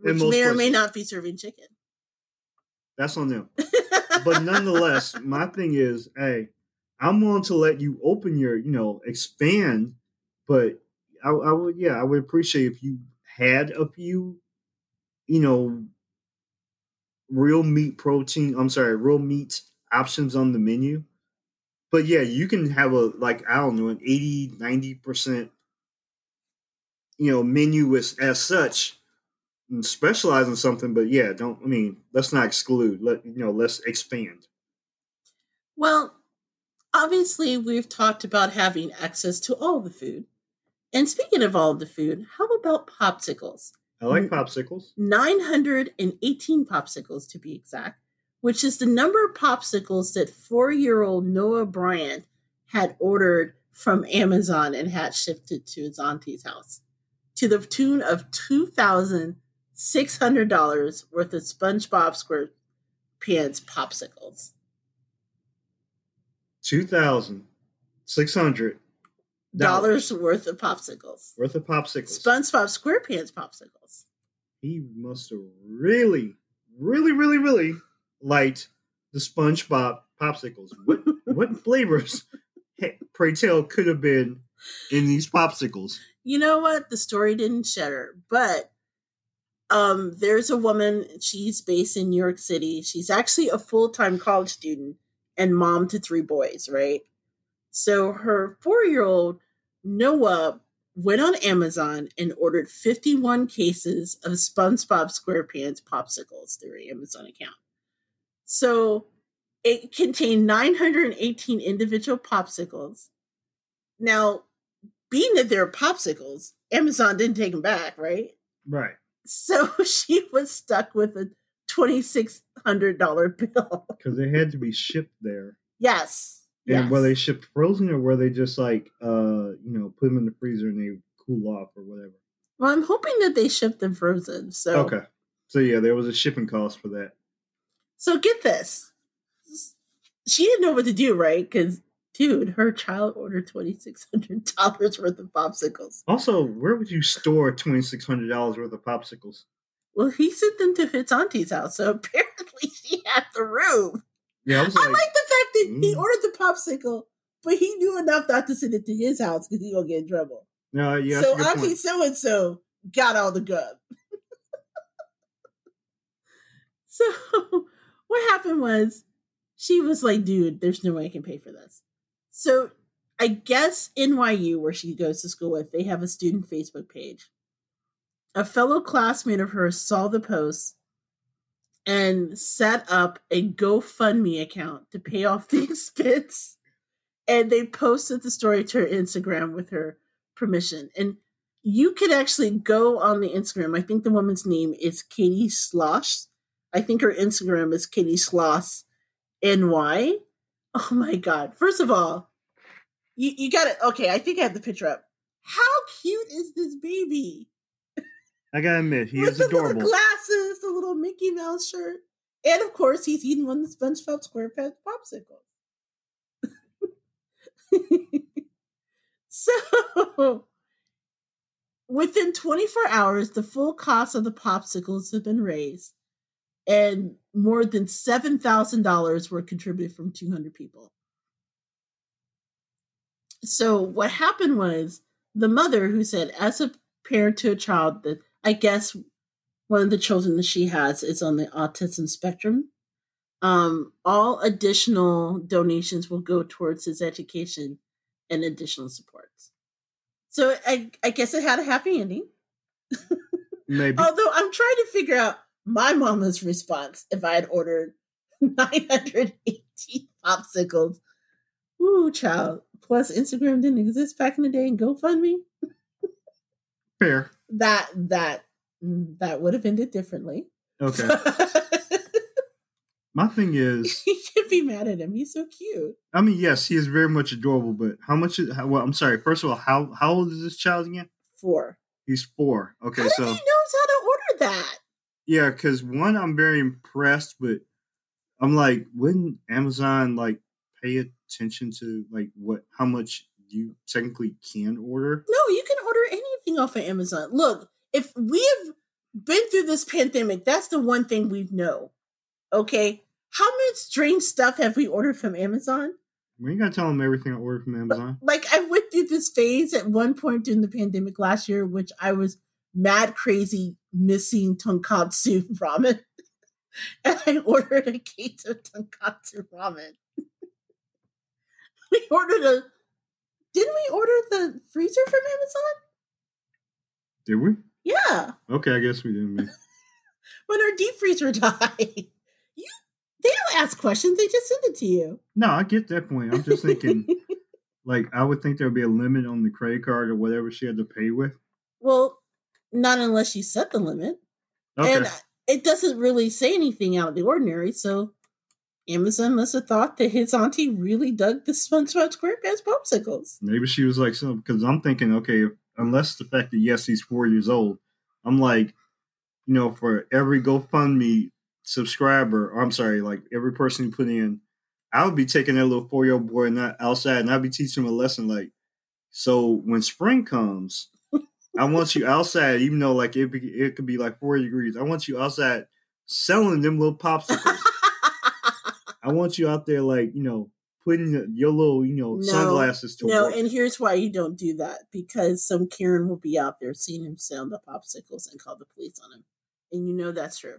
[SPEAKER 1] Which may or may not be serving chicken.
[SPEAKER 2] that's on them. but nonetheless, my thing is, hey, I'm willing to let you open your, you know, expand, but I, I would, yeah, I would appreciate if you had a few, you know, real meat protein. I'm sorry, real meat options on the menu. But yeah, you can have a like I don't know an 80, 90 percent, you know, menu as as such, and specialize in something. But yeah, don't. I mean, let's not exclude. Let you know, let's expand.
[SPEAKER 1] Well, obviously, we've talked about having access to all the food. And speaking of all the food, how about popsicles?
[SPEAKER 2] I like popsicles.
[SPEAKER 1] 918 popsicles to be exact, which is the number of popsicles that four year old Noah Bryant had ordered from Amazon and had shipped to his auntie's house to the tune of $2,600 worth of SpongeBob SquarePants popsicles.
[SPEAKER 2] Two thousand six hundred
[SPEAKER 1] Dollars worth of popsicles.
[SPEAKER 2] worth of popsicles.
[SPEAKER 1] SpongeBob SquarePants popsicles.
[SPEAKER 2] he must have really, really, really, really liked the SpongeBob popsicles. What what flavors, pray tell, could have been in these popsicles?
[SPEAKER 1] you know what the story didn't share but um there's a woman she's based in new york city she's actually a full-time college student and mom to three boys right so her four-year-old noah went on amazon and ordered 51 cases of spongebob squarepants popsicles through her amazon account so it contained 918 individual popsicles now being that they're popsicles, Amazon didn't take them back, right?
[SPEAKER 2] Right.
[SPEAKER 1] So she was stuck with a twenty six hundred dollar bill.
[SPEAKER 2] Because they had to be shipped there.
[SPEAKER 1] Yes.
[SPEAKER 2] And
[SPEAKER 1] yes.
[SPEAKER 2] were they shipped frozen or were they just like, uh, you know, put them in the freezer and they cool off or whatever?
[SPEAKER 1] well, I'm hoping that they shipped them frozen. So
[SPEAKER 2] Okay. So yeah, there was a shipping cost for that.
[SPEAKER 1] So get this. She didn't know what to do, right? Because, dude, her child ordered $2,600 worth of popsicles.
[SPEAKER 2] Also, where would you store twenty six hundred dollars worth of popsicles?
[SPEAKER 1] Well, he sent them to his auntie's house, so apparently she had the room.
[SPEAKER 2] Yeah, I was
[SPEAKER 1] I
[SPEAKER 2] like,
[SPEAKER 1] like the fact that he
[SPEAKER 2] mm.
[SPEAKER 1] ordered the popsicle, but he knew enough not to send it to his house because he gonna get in trouble.
[SPEAKER 2] no, yeah,
[SPEAKER 1] so
[SPEAKER 2] that's a good
[SPEAKER 1] Auntie so and so got all the gum. so what happened was she was like, dude, there's no way I can pay for this. So I guess NYU, where she goes to school with, they have a student Facebook page. A fellow classmate of hers saw the post and set up a GoFundMe account to pay off the expense. And they posted the story to her Instagram with her permission. And you could actually go on the Instagram. I think the woman's name is Katie Slosh. I think her Instagram is Katie Sloss NY. Oh my god. First of all, you, you got it. Okay, I think I have the picture up. How cute is this baby?
[SPEAKER 2] I gotta admit, he is adorable.
[SPEAKER 1] little glasses, the little Mickey Mouse shirt. And of course, he's eating one of the SpongeBob SquarePants popsicles. so, within 24 hours, the full cost of the popsicles have been raised, and more than $7,000 were contributed from 200 people. So, what happened was the mother who said, as a parent to a child that I guess one of the children that she has is on the autism spectrum. Um, all additional donations will go towards his education and additional supports. So I, I guess it had a happy ending.
[SPEAKER 2] Maybe.
[SPEAKER 1] Although I'm trying to figure out my mama's response if I had ordered 980 popsicles. Ooh, child. Plus, Instagram didn't exist back in the day and GoFundMe.
[SPEAKER 2] Fair.
[SPEAKER 1] That that mm, that would have ended differently.
[SPEAKER 2] Okay. My thing is,
[SPEAKER 1] you can't be mad at him. He's so cute.
[SPEAKER 2] I mean, yes, he is very much adorable, but how much? Is, how, well, I'm sorry. First of all, how how old is this child again?
[SPEAKER 1] Four.
[SPEAKER 2] He's four. Okay,
[SPEAKER 1] How
[SPEAKER 2] so
[SPEAKER 1] he knows how to order that?
[SPEAKER 2] Yeah, because one, I'm very impressed, but I'm like, wouldn't Amazon like pay attention to like what how much you technically can order?
[SPEAKER 1] No, you can order anything off of Amazon. Look, if we have been through this pandemic, that's the one thing we know. Okay. How much strange stuff have we ordered from Amazon?
[SPEAKER 2] We ain't gotta tell them everything I ordered from Amazon.
[SPEAKER 1] Like I went through this phase at one point during the pandemic last year, which I was mad crazy missing tonkatsu ramen. and I ordered a case of tonkatsu ramen. we ordered a didn't we order the freezer from Amazon?
[SPEAKER 2] Did we?
[SPEAKER 1] Yeah.
[SPEAKER 2] Okay, I guess we didn't.
[SPEAKER 1] When our deep freezer died. You they don't ask questions, they just send it to you.
[SPEAKER 2] No, I get that point. I'm just thinking, like, I would think there would be a limit on the credit card or whatever she had to pay with.
[SPEAKER 1] well, not unless you set the limit.
[SPEAKER 2] Okay.
[SPEAKER 1] And it doesn't really say anything out of the ordinary. So Amazon must have thought that his auntie really dug the SpongeBob SquarePants popsicles.
[SPEAKER 2] Maybe she was like, so because I'm thinking, okay, unless the fact that yes, he's four years old, I'm like, you know, for every GoFundMe subscriber, or I'm sorry, like every person who put in, I would be taking that little four year old boy not outside and I'd be teaching him a lesson like, so when spring comes, I want you outside, even though like it, be, it could be like 40 degrees. I want you outside selling them little popsicles. I want you out there, like, you know, putting your- little, you know,
[SPEAKER 1] No,
[SPEAKER 2] sunglasses to
[SPEAKER 1] no,
[SPEAKER 2] work.
[SPEAKER 1] and here's why you don't do that because some Karen will be out there seeing him sell the popsicles and call the police on him. And you know that's true.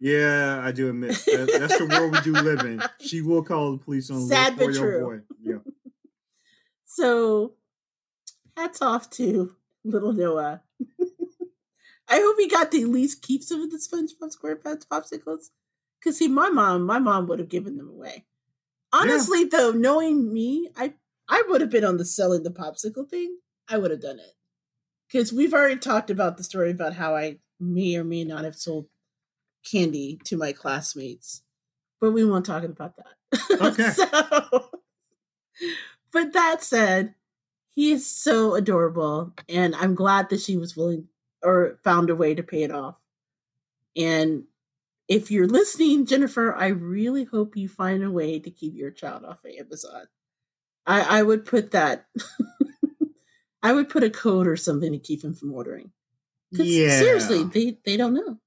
[SPEAKER 2] Yeah, I do admit that, that's the world we do live in. She will call the police on
[SPEAKER 1] Sad but true.
[SPEAKER 2] boy. Yeah,
[SPEAKER 1] So, hats off to little Noah. I hope he got the least keep some of the SpongeBob SquarePants popsicles. Because see, my mom, my mom would have given them away. Honestly, though, knowing me, I I would have been on the selling the popsicle thing. I would have done it. Because we've already talked about the story about how I may or may not have sold candy to my classmates, but we won't talk about that.
[SPEAKER 2] Okay.
[SPEAKER 1] so, but that said, he is so adorable, and I'm glad that she was willing. or found a way to pay it off. And if you're listening, Jennifer, I really hope you find a way to keep your child off of Amazon. I, I would put that. I would put a code or something to keep him from ordering.
[SPEAKER 2] Yeah.
[SPEAKER 1] seriously, they they don't know.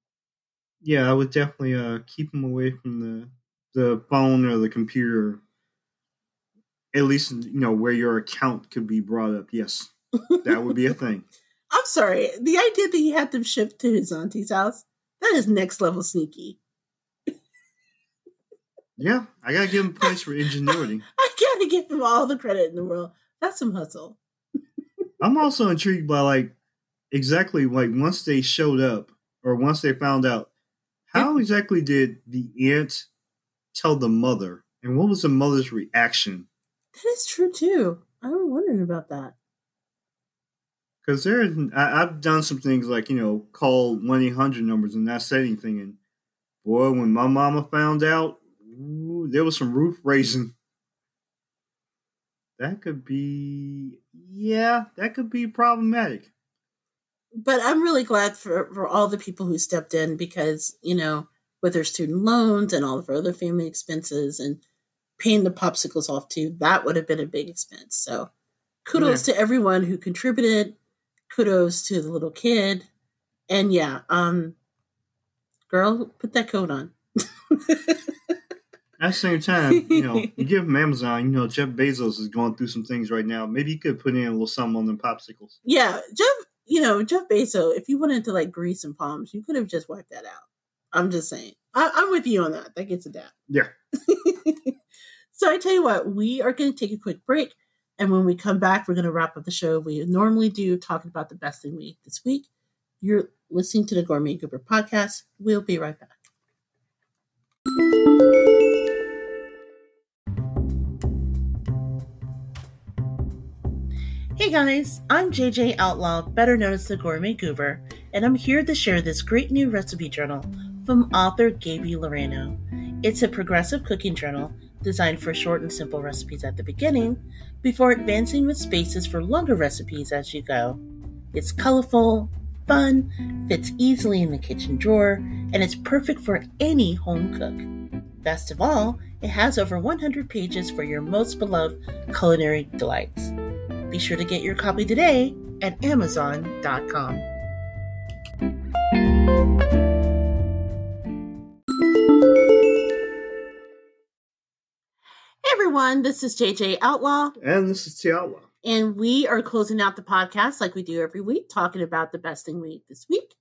[SPEAKER 2] Yeah, I would definitely uh, keep him away from the the phone or the computer. At least you know where your account could be brought up. Yes, that would be a thing.
[SPEAKER 1] I'm sorry. The idea that he had them shipped to his auntie's house, that is next level sneaky.
[SPEAKER 2] Yeah, I gotta give him points for ingenuity.
[SPEAKER 1] I gotta give him all the credit in the world. That's some hustle.
[SPEAKER 2] I'm also intrigued by like exactly like once they showed up or once they found out, how exactly did the aunt tell the mother, and what was the mother's reaction?
[SPEAKER 1] That is true too. I'm wondering about that.
[SPEAKER 2] Because there, I, I've done some things like you know call one eight hundred numbers and not say anything, and boy, when my mama found out, ooh, there was some roof raising. That could be, yeah, that could be problematic.
[SPEAKER 1] But I'm really glad for, for all the people who stepped in because, you know, with their student loans and all of our other family expenses and paying the popsicles off too, that would have been a big expense. So kudos to everyone who contributed. Kudos to the little kid. And yeah, um girl, put that coat on.
[SPEAKER 2] At the same time, you know, you give him Amazon, you know, Jeff Bezos is going through some things right now. Maybe you could put in a little something on them popsicles.
[SPEAKER 1] yeah, Jeff, you know, Jeff Bezos, if you wanted to like grease some palms, you could have just wiped that out. I'm just saying. I, I'm with you on that. That gets adapt.
[SPEAKER 2] Yeah.
[SPEAKER 1] so I tell you what, we are going to take a quick break. And when we come back, we're going to wrap up the show we normally do, talking about the best thing we eat this week. You're listening to the Gourmet Goober podcast. We'll be right back. Hey guys, I'm JJ Outlaw, better known as the Gourmet Goober, and I'm here to share this great new recipe journal from author Gaby Loreno. It's a progressive cooking journal designed for short and simple recipes at the beginning before advancing with spaces for longer recipes as you go. It's colorful, fun, fits easily in the kitchen drawer, and it's perfect for any home cook. Best of all, it has over 100 pages for your most beloved culinary delights. Be sure to get your copy today at Amazon.com. everyone, this is JJ Outlaw,
[SPEAKER 2] And this is T Outlaw.
[SPEAKER 1] and we are closing out the podcast like we do every week, talking about the best thing we ate this week.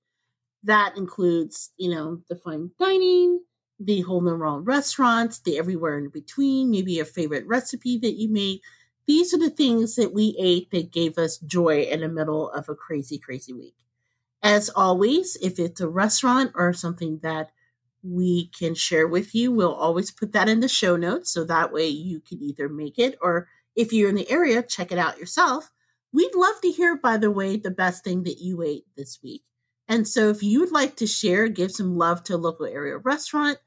[SPEAKER 1] That includes, you know, the fine dining, the whole the wall restaurants, the everywhere in between, maybe a favorite recipe that you made. These are the things that we ate that gave us joy in the middle of a crazy, crazy week. As always, if it's a restaurant or something that we can share with you, we'll always put that in the show notes so that way you can either make it or if you're in the area, check it out yourself. We'd love to hear, by the way, the best thing that you ate this week. And so if you would like to share, give some love to a local area restaurant,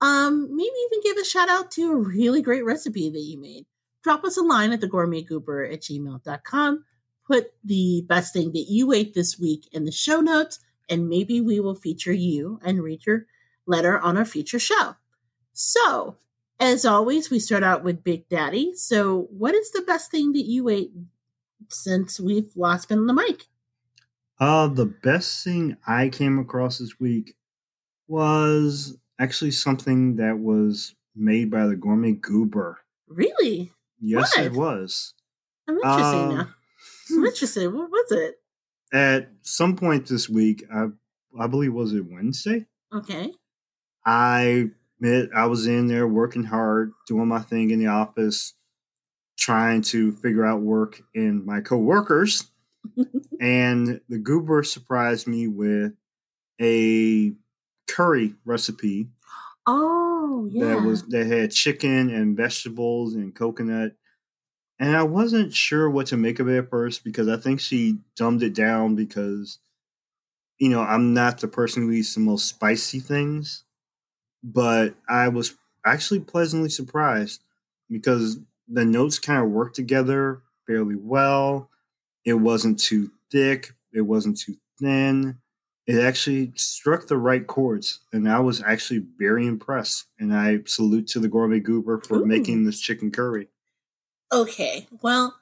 [SPEAKER 1] um, maybe even give a shout out to a really great recipe that you made. Drop us a line at the gourmetgoober at gmail.com. Put the best thing that you ate this week in the show notes, and maybe we will feature you and read your letter on our future show. So, as always, we start out with Big Daddy. So, what is the best thing that you ate since we've last been on the mic?
[SPEAKER 2] Uh, the best thing I came across this week was actually something that was made by the Gourmet Goober.
[SPEAKER 1] Really?
[SPEAKER 2] Yes, it was.
[SPEAKER 1] I'm interested
[SPEAKER 2] Um,
[SPEAKER 1] now. I'm interested. What was it?
[SPEAKER 2] At some point this week, I I believe was it Wednesday.
[SPEAKER 1] Okay.
[SPEAKER 2] I admit I was in there working hard, doing my thing in the office, trying to figure out work in my coworkers. and the goober surprised me with a curry recipe
[SPEAKER 1] Oh, yeah.
[SPEAKER 2] that was that had chicken and vegetables and coconut. And I wasn't sure what to make of it at first because I think she dumbed it down because you know, I'm not the person who eats the most spicy things, but I was actually pleasantly surprised because the notes kind of worked together fairly well. It wasn't too thick, it wasn't too thin. it actually struck the right chords, and I was actually very impressed. And I salute to the gourmet goober for
[SPEAKER 1] Ooh.
[SPEAKER 2] making this chicken curry.
[SPEAKER 1] Okay, well,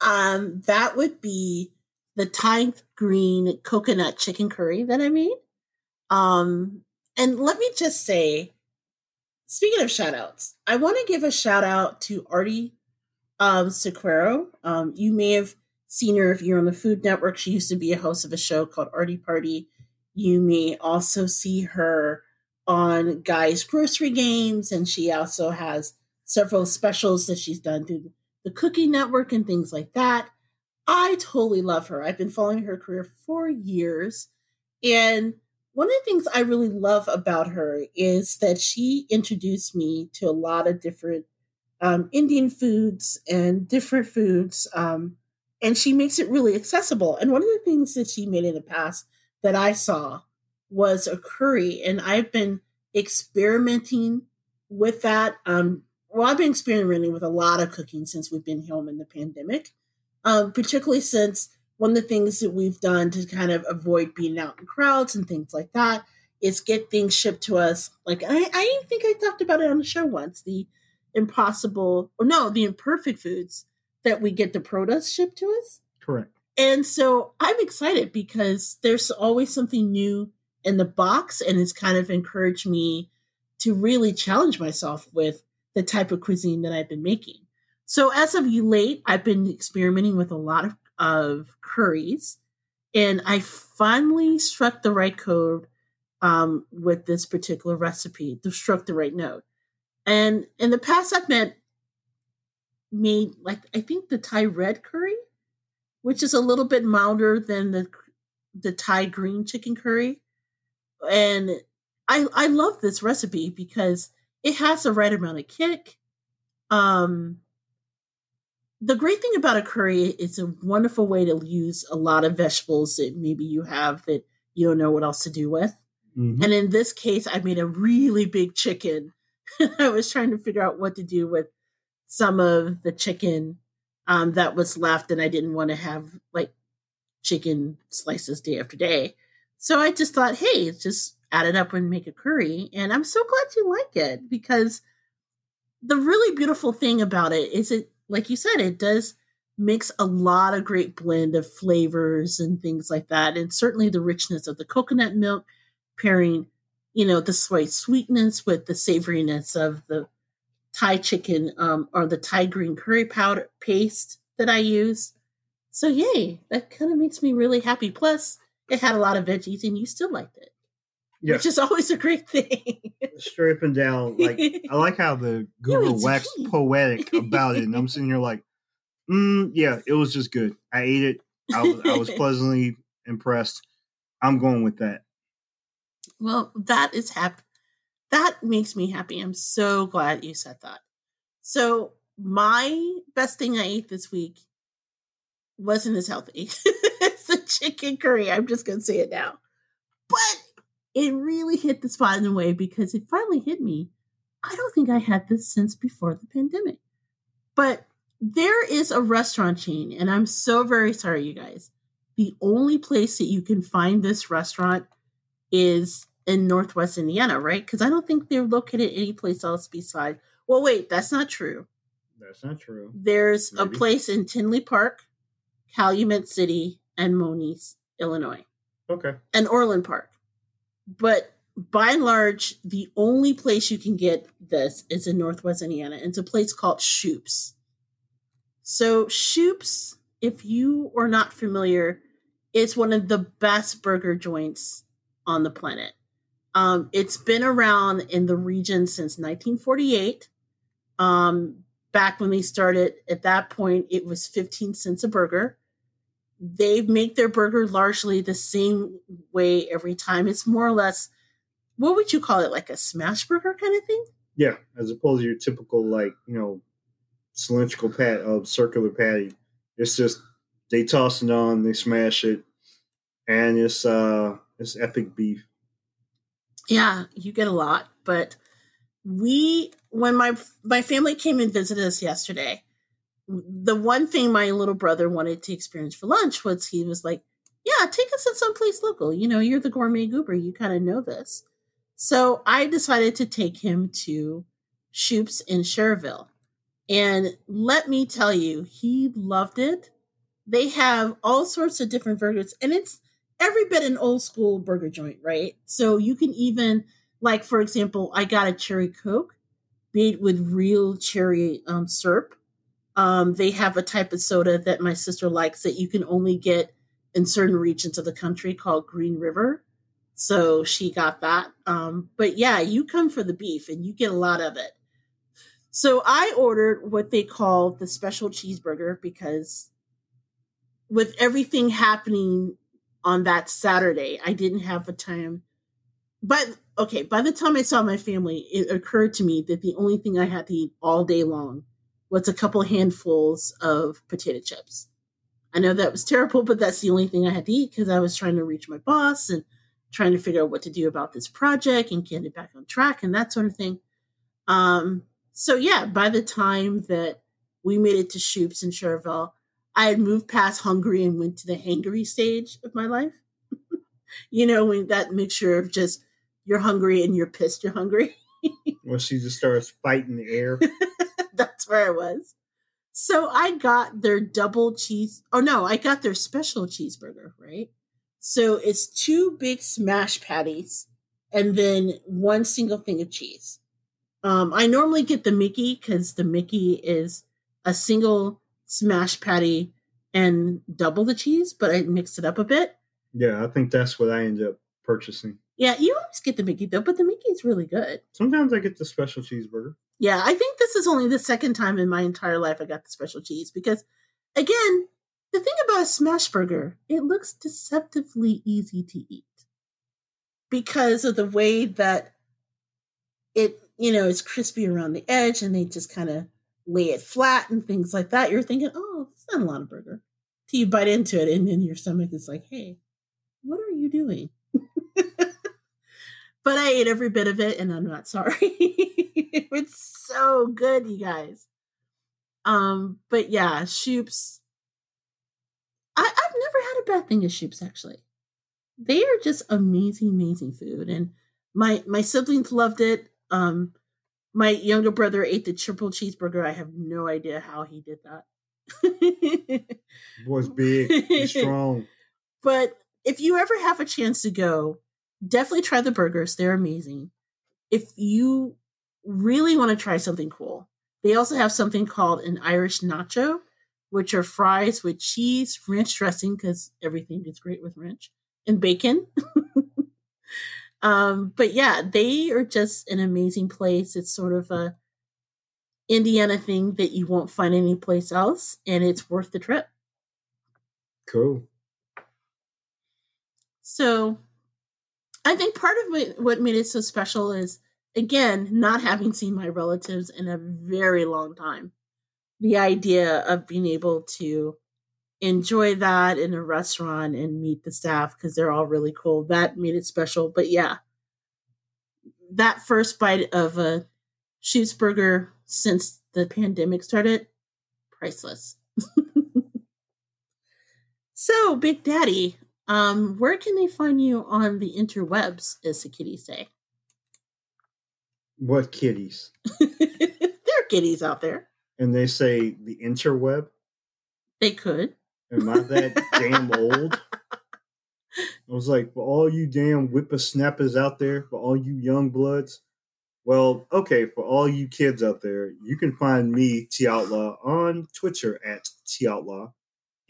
[SPEAKER 1] um, that would be the Thai green coconut chicken curry that I made. Um, and let me just say, speaking of shout outs, I want to give a shout out to Aarti um, Sequeira. Um, you may have seen her if you're on the Food Network. She used to be a host of a show called Aarti Party. You may also see her on Guy's Grocery Games, and she also has several specials that she's done through the Cooking Network and things like that. I totally love her. I've been following her career for years. And one of the things I really love about her is that she introduced me to a lot of different um, Indian foods and different foods. Um, and she makes it really accessible. And one of the things that she made in the past that I saw was a curry. And I've been experimenting with that. Um, well, I've been experimenting with a lot of cooking since we've been home in the pandemic, um, particularly since one of the things that we've done to kind of avoid being out in crowds and things like that is get things shipped to us. Like I, I think I talked about it on the show once. The impossible, or no, the imperfect foods that we get the produce shipped to us.
[SPEAKER 2] Correct.
[SPEAKER 1] And so I'm excited because there's always something new in the box, and it's kind of encouraged me to really challenge myself with the type of cuisine that I've been making. So as of late, I've been experimenting with a lot of, of curries, and I finally struck the right code um, with this particular recipe. Struck the right note. And in the past, I've made made like I think the Thai red curry, which is a little bit milder than the the Thai green chicken curry, and I I love this recipe because it has the right amount of kick. Um, the great thing about a curry is a wonderful way to use a lot of vegetables that maybe you have that you don't know what else to do with.
[SPEAKER 2] Mhm.
[SPEAKER 1] And in this case, I made a really big chicken. I was trying to figure out what to do with some of the chicken um, that was left, and I didn't want to have like chicken slices day after day. So I just thought, hey, just add it up and make a curry. And I'm so glad you like it because the really beautiful thing about it is it, like you said, it does mix a lot of great blend of flavors and things like that. And certainly the richness of the coconut milk pairing, you know, the slight sweetness with the savoriness of the Thai chicken um, or the Thai green curry powder paste that I use. So yay, that kind of makes me really happy. Plus, it had a lot of veggies and you still liked it,
[SPEAKER 2] Yeah,
[SPEAKER 1] which is always a great thing.
[SPEAKER 2] straight up and down. Like I like how the
[SPEAKER 1] it's
[SPEAKER 2] waxed
[SPEAKER 1] key.
[SPEAKER 2] poetic about it, and I'm sitting here like, mm, yeah, it was just good. I ate it. I was, I was pleasantly impressed. I'm going with that.
[SPEAKER 1] well, that is happy. That makes me happy. I'm so glad you said that. So my best thing I ate this week wasn't as healthy. it's the chicken curry. I'm just gonna say it now. It really hit the spot in a way because it finally hit me. I don't think I had this since before the pandemic. But there is a restaurant chain, and I'm so very sorry, you guys. The only place that you can find this restaurant is in Northwest Indiana, right? Because I don't think they're located anyplace else besides. Well, wait, that's not true.
[SPEAKER 2] That's not true.
[SPEAKER 1] There's a place in Tinley Park, Calumet City, and Moniz, Illinois,
[SPEAKER 2] Okay.
[SPEAKER 1] and Orland Park. But by and large, the only place you can get this is in Northwest Indiana. It's a place called Schoop's. So Schoop's, if you are not familiar, it's one of the best burger joints on the planet. Um, it's been around in the region since 1948. Um, back when they started, at that point, it was 15 cents a burger. They make their burger largely the same way every time. It's more or less, what would you call it? Like a smash burger kind of thing?
[SPEAKER 2] Yeah, as opposed to your typical like you know cylindrical pat of circular patty. It's just they toss it on, they smash it, and it's uh it's epic beef.
[SPEAKER 1] Yeah, you get a lot, but we when my my family came and visited us yesterday, the one thing my little brother wanted to experience for lunch was he was like, yeah, take us to someplace local. You know, you're the gourmet goober. You kind of know this. So I decided to take him to Schoop's in Schererville. And let me tell you, he loved it. They have all sorts of different burgers, and it's every bit an old school burger joint, right? So you can even, like, for example, I got a cherry Coke made with real cherry um, syrup. Um, they have a type of soda that my sister likes that you can only get in certain regions of the country called Green River. So she got that. Um, but yeah, you come for the beef and you get a lot of it. So I ordered what they call the special cheeseburger because with everything happening on that Saturday, I didn't have the time. But okay, by the time I saw my family, it occurred to me that the only thing I had to eat all day long was a couple handfuls of potato chips. I know that was terrible, but that's the only thing I had to eat because I was trying to reach my boss and trying to figure out what to do about this project and get it back on track and that sort of thing. Um, so yeah, by the time that we made it to Schoop's in Schererville, I had moved past hungry and went to the hangry stage of my life. you know, when that mixture of just you're hungry and you're pissed you're hungry.
[SPEAKER 2] well, she just starts fighting the air.
[SPEAKER 1] That's where I was. So I got their double cheese. Oh no, I got their special cheeseburger, right? So it's two big smash patties and then one single thing of cheese. Um, I normally get the Mickey because the Mickey is a single smash patty and double the cheese, but I mixed it up a bit.
[SPEAKER 2] Yeah, I think that's what I ended up purchasing.
[SPEAKER 1] Yeah, you always get the Mickey though, but the Mickey is really good.
[SPEAKER 2] Sometimes I get the special cheeseburger.
[SPEAKER 1] Yeah, I think this is only the second time in my entire life I got the special cheese because, again, the thing about a smash burger, it looks deceptively easy to eat because of the way that it, you know, is crispy around the edge and they just kind of lay it flat and things like that. You're thinking, oh, it's not a lot of burger. Till you bite into it and then your stomach is like, hey, what are you doing? But I ate every bit of it and I'm not sorry. it's so good, you guys. Um, but yeah, Schoop's. I, I've never had a bad thing at Schoop's actually. They are just amazing, amazing food. And my my siblings loved it. Um my younger brother ate the triple cheeseburger. I have no idea how he did that.
[SPEAKER 2] Boy's big, he's strong.
[SPEAKER 1] But if you ever have a chance to go, definitely try the burgers. They're amazing. If you really want to try something cool, they also have something called an Irish nacho, which are fries with cheese, ranch dressing, because everything is great with ranch, and bacon. um, but yeah, they are just an amazing place. It's sort of a Indiana thing that you won't find anyplace else, and it's worth the trip.
[SPEAKER 2] Cool.
[SPEAKER 1] So I think part of what, made it so special is, again, not having seen my relatives in a very long time. The idea of being able to enjoy that in a restaurant and meet the staff because they're all really cool, that made it special. But yeah, that first bite of a Schoop's burger since the pandemic started, priceless. so, Big Daddy, um, where can they find you on the interwebs, as the kitties say?
[SPEAKER 2] What kitties?
[SPEAKER 1] there are kitties out there.
[SPEAKER 2] And they say the interweb?
[SPEAKER 1] They could.
[SPEAKER 2] Am I that damn old? I was like, for all you damn whippersnappers out there, for all you young bloods, well, okay, for all you kids out there, you can find me, T Outlaw, on Twitter at T Outlaw.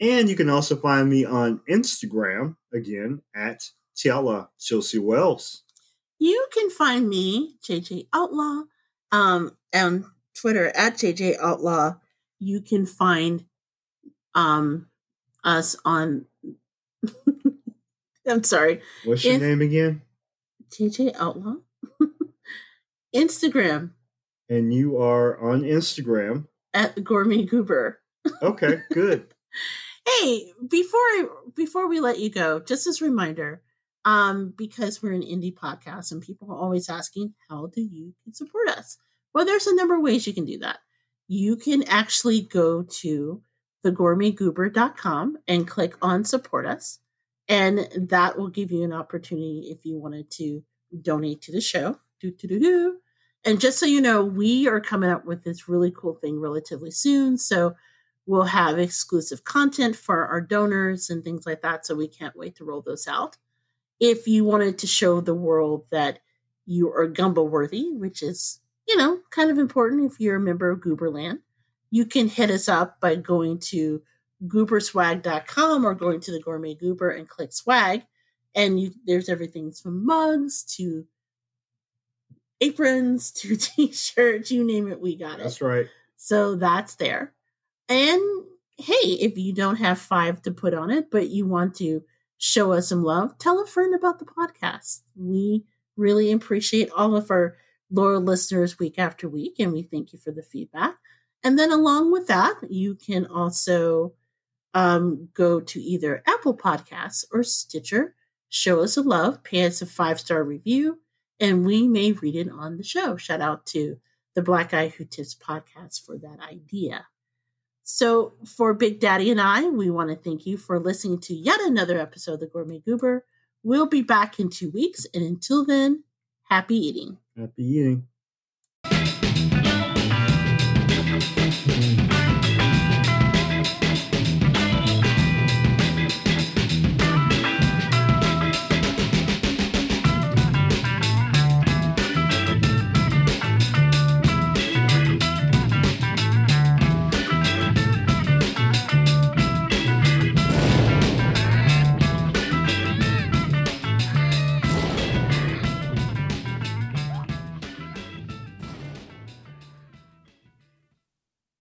[SPEAKER 2] And you can also find me on Instagram, again, at T Outlaw Chelsea Wells.
[SPEAKER 1] You can find me, JJ Outlaw, um, on Twitter at JJ Outlaw. You can find um us on I'm sorry.
[SPEAKER 2] What's your
[SPEAKER 1] In-
[SPEAKER 2] name again?
[SPEAKER 1] JJ Outlaw. Instagram
[SPEAKER 2] And you are on Instagram.
[SPEAKER 1] at Gourmet Goober.
[SPEAKER 2] Okay, good.
[SPEAKER 1] Hey, before before we let you go, just as a reminder, um, because we're an indie podcast and people are always asking, how do you support us? Well, there's a number of ways you can do that. You can actually go to thegourmetgoober.com and click on support us. And that will give you an opportunity if you wanted to donate to the show. Do, do, do, do. And just so you know, we are coming up with this really cool thing relatively soon. So we'll have exclusive content for our donors and things like that. So we can't wait to roll those out. If you wanted to show the world that you are gumbo worthy, which is, you know, kind of important if you're a member of Gooberland, you can hit us up by going to gooberswag.com or going to the gourmet goober and click swag. And you, there's everything from mugs to aprons to t-shirts, you name it, we got it.
[SPEAKER 2] That's right.
[SPEAKER 1] So that's there. And hey, if you don't have five to put on it, but you want to show us some love, tell a friend about the podcast. We really appreciate all of our loyal listeners week after week, and we thank you for the feedback. And then along with that, you can also um, go to either Apple Podcasts or Stitcher, show us a love, pay us a five star review, and we may read it on the show. Shout out to the Black Guy Who Tips podcast for that idea. So, for Big Daddy and I, we want to thank you for listening to yet another episode of The Gourmet Goober. We'll be back in two weeks, and until then, happy eating.
[SPEAKER 2] Happy eating.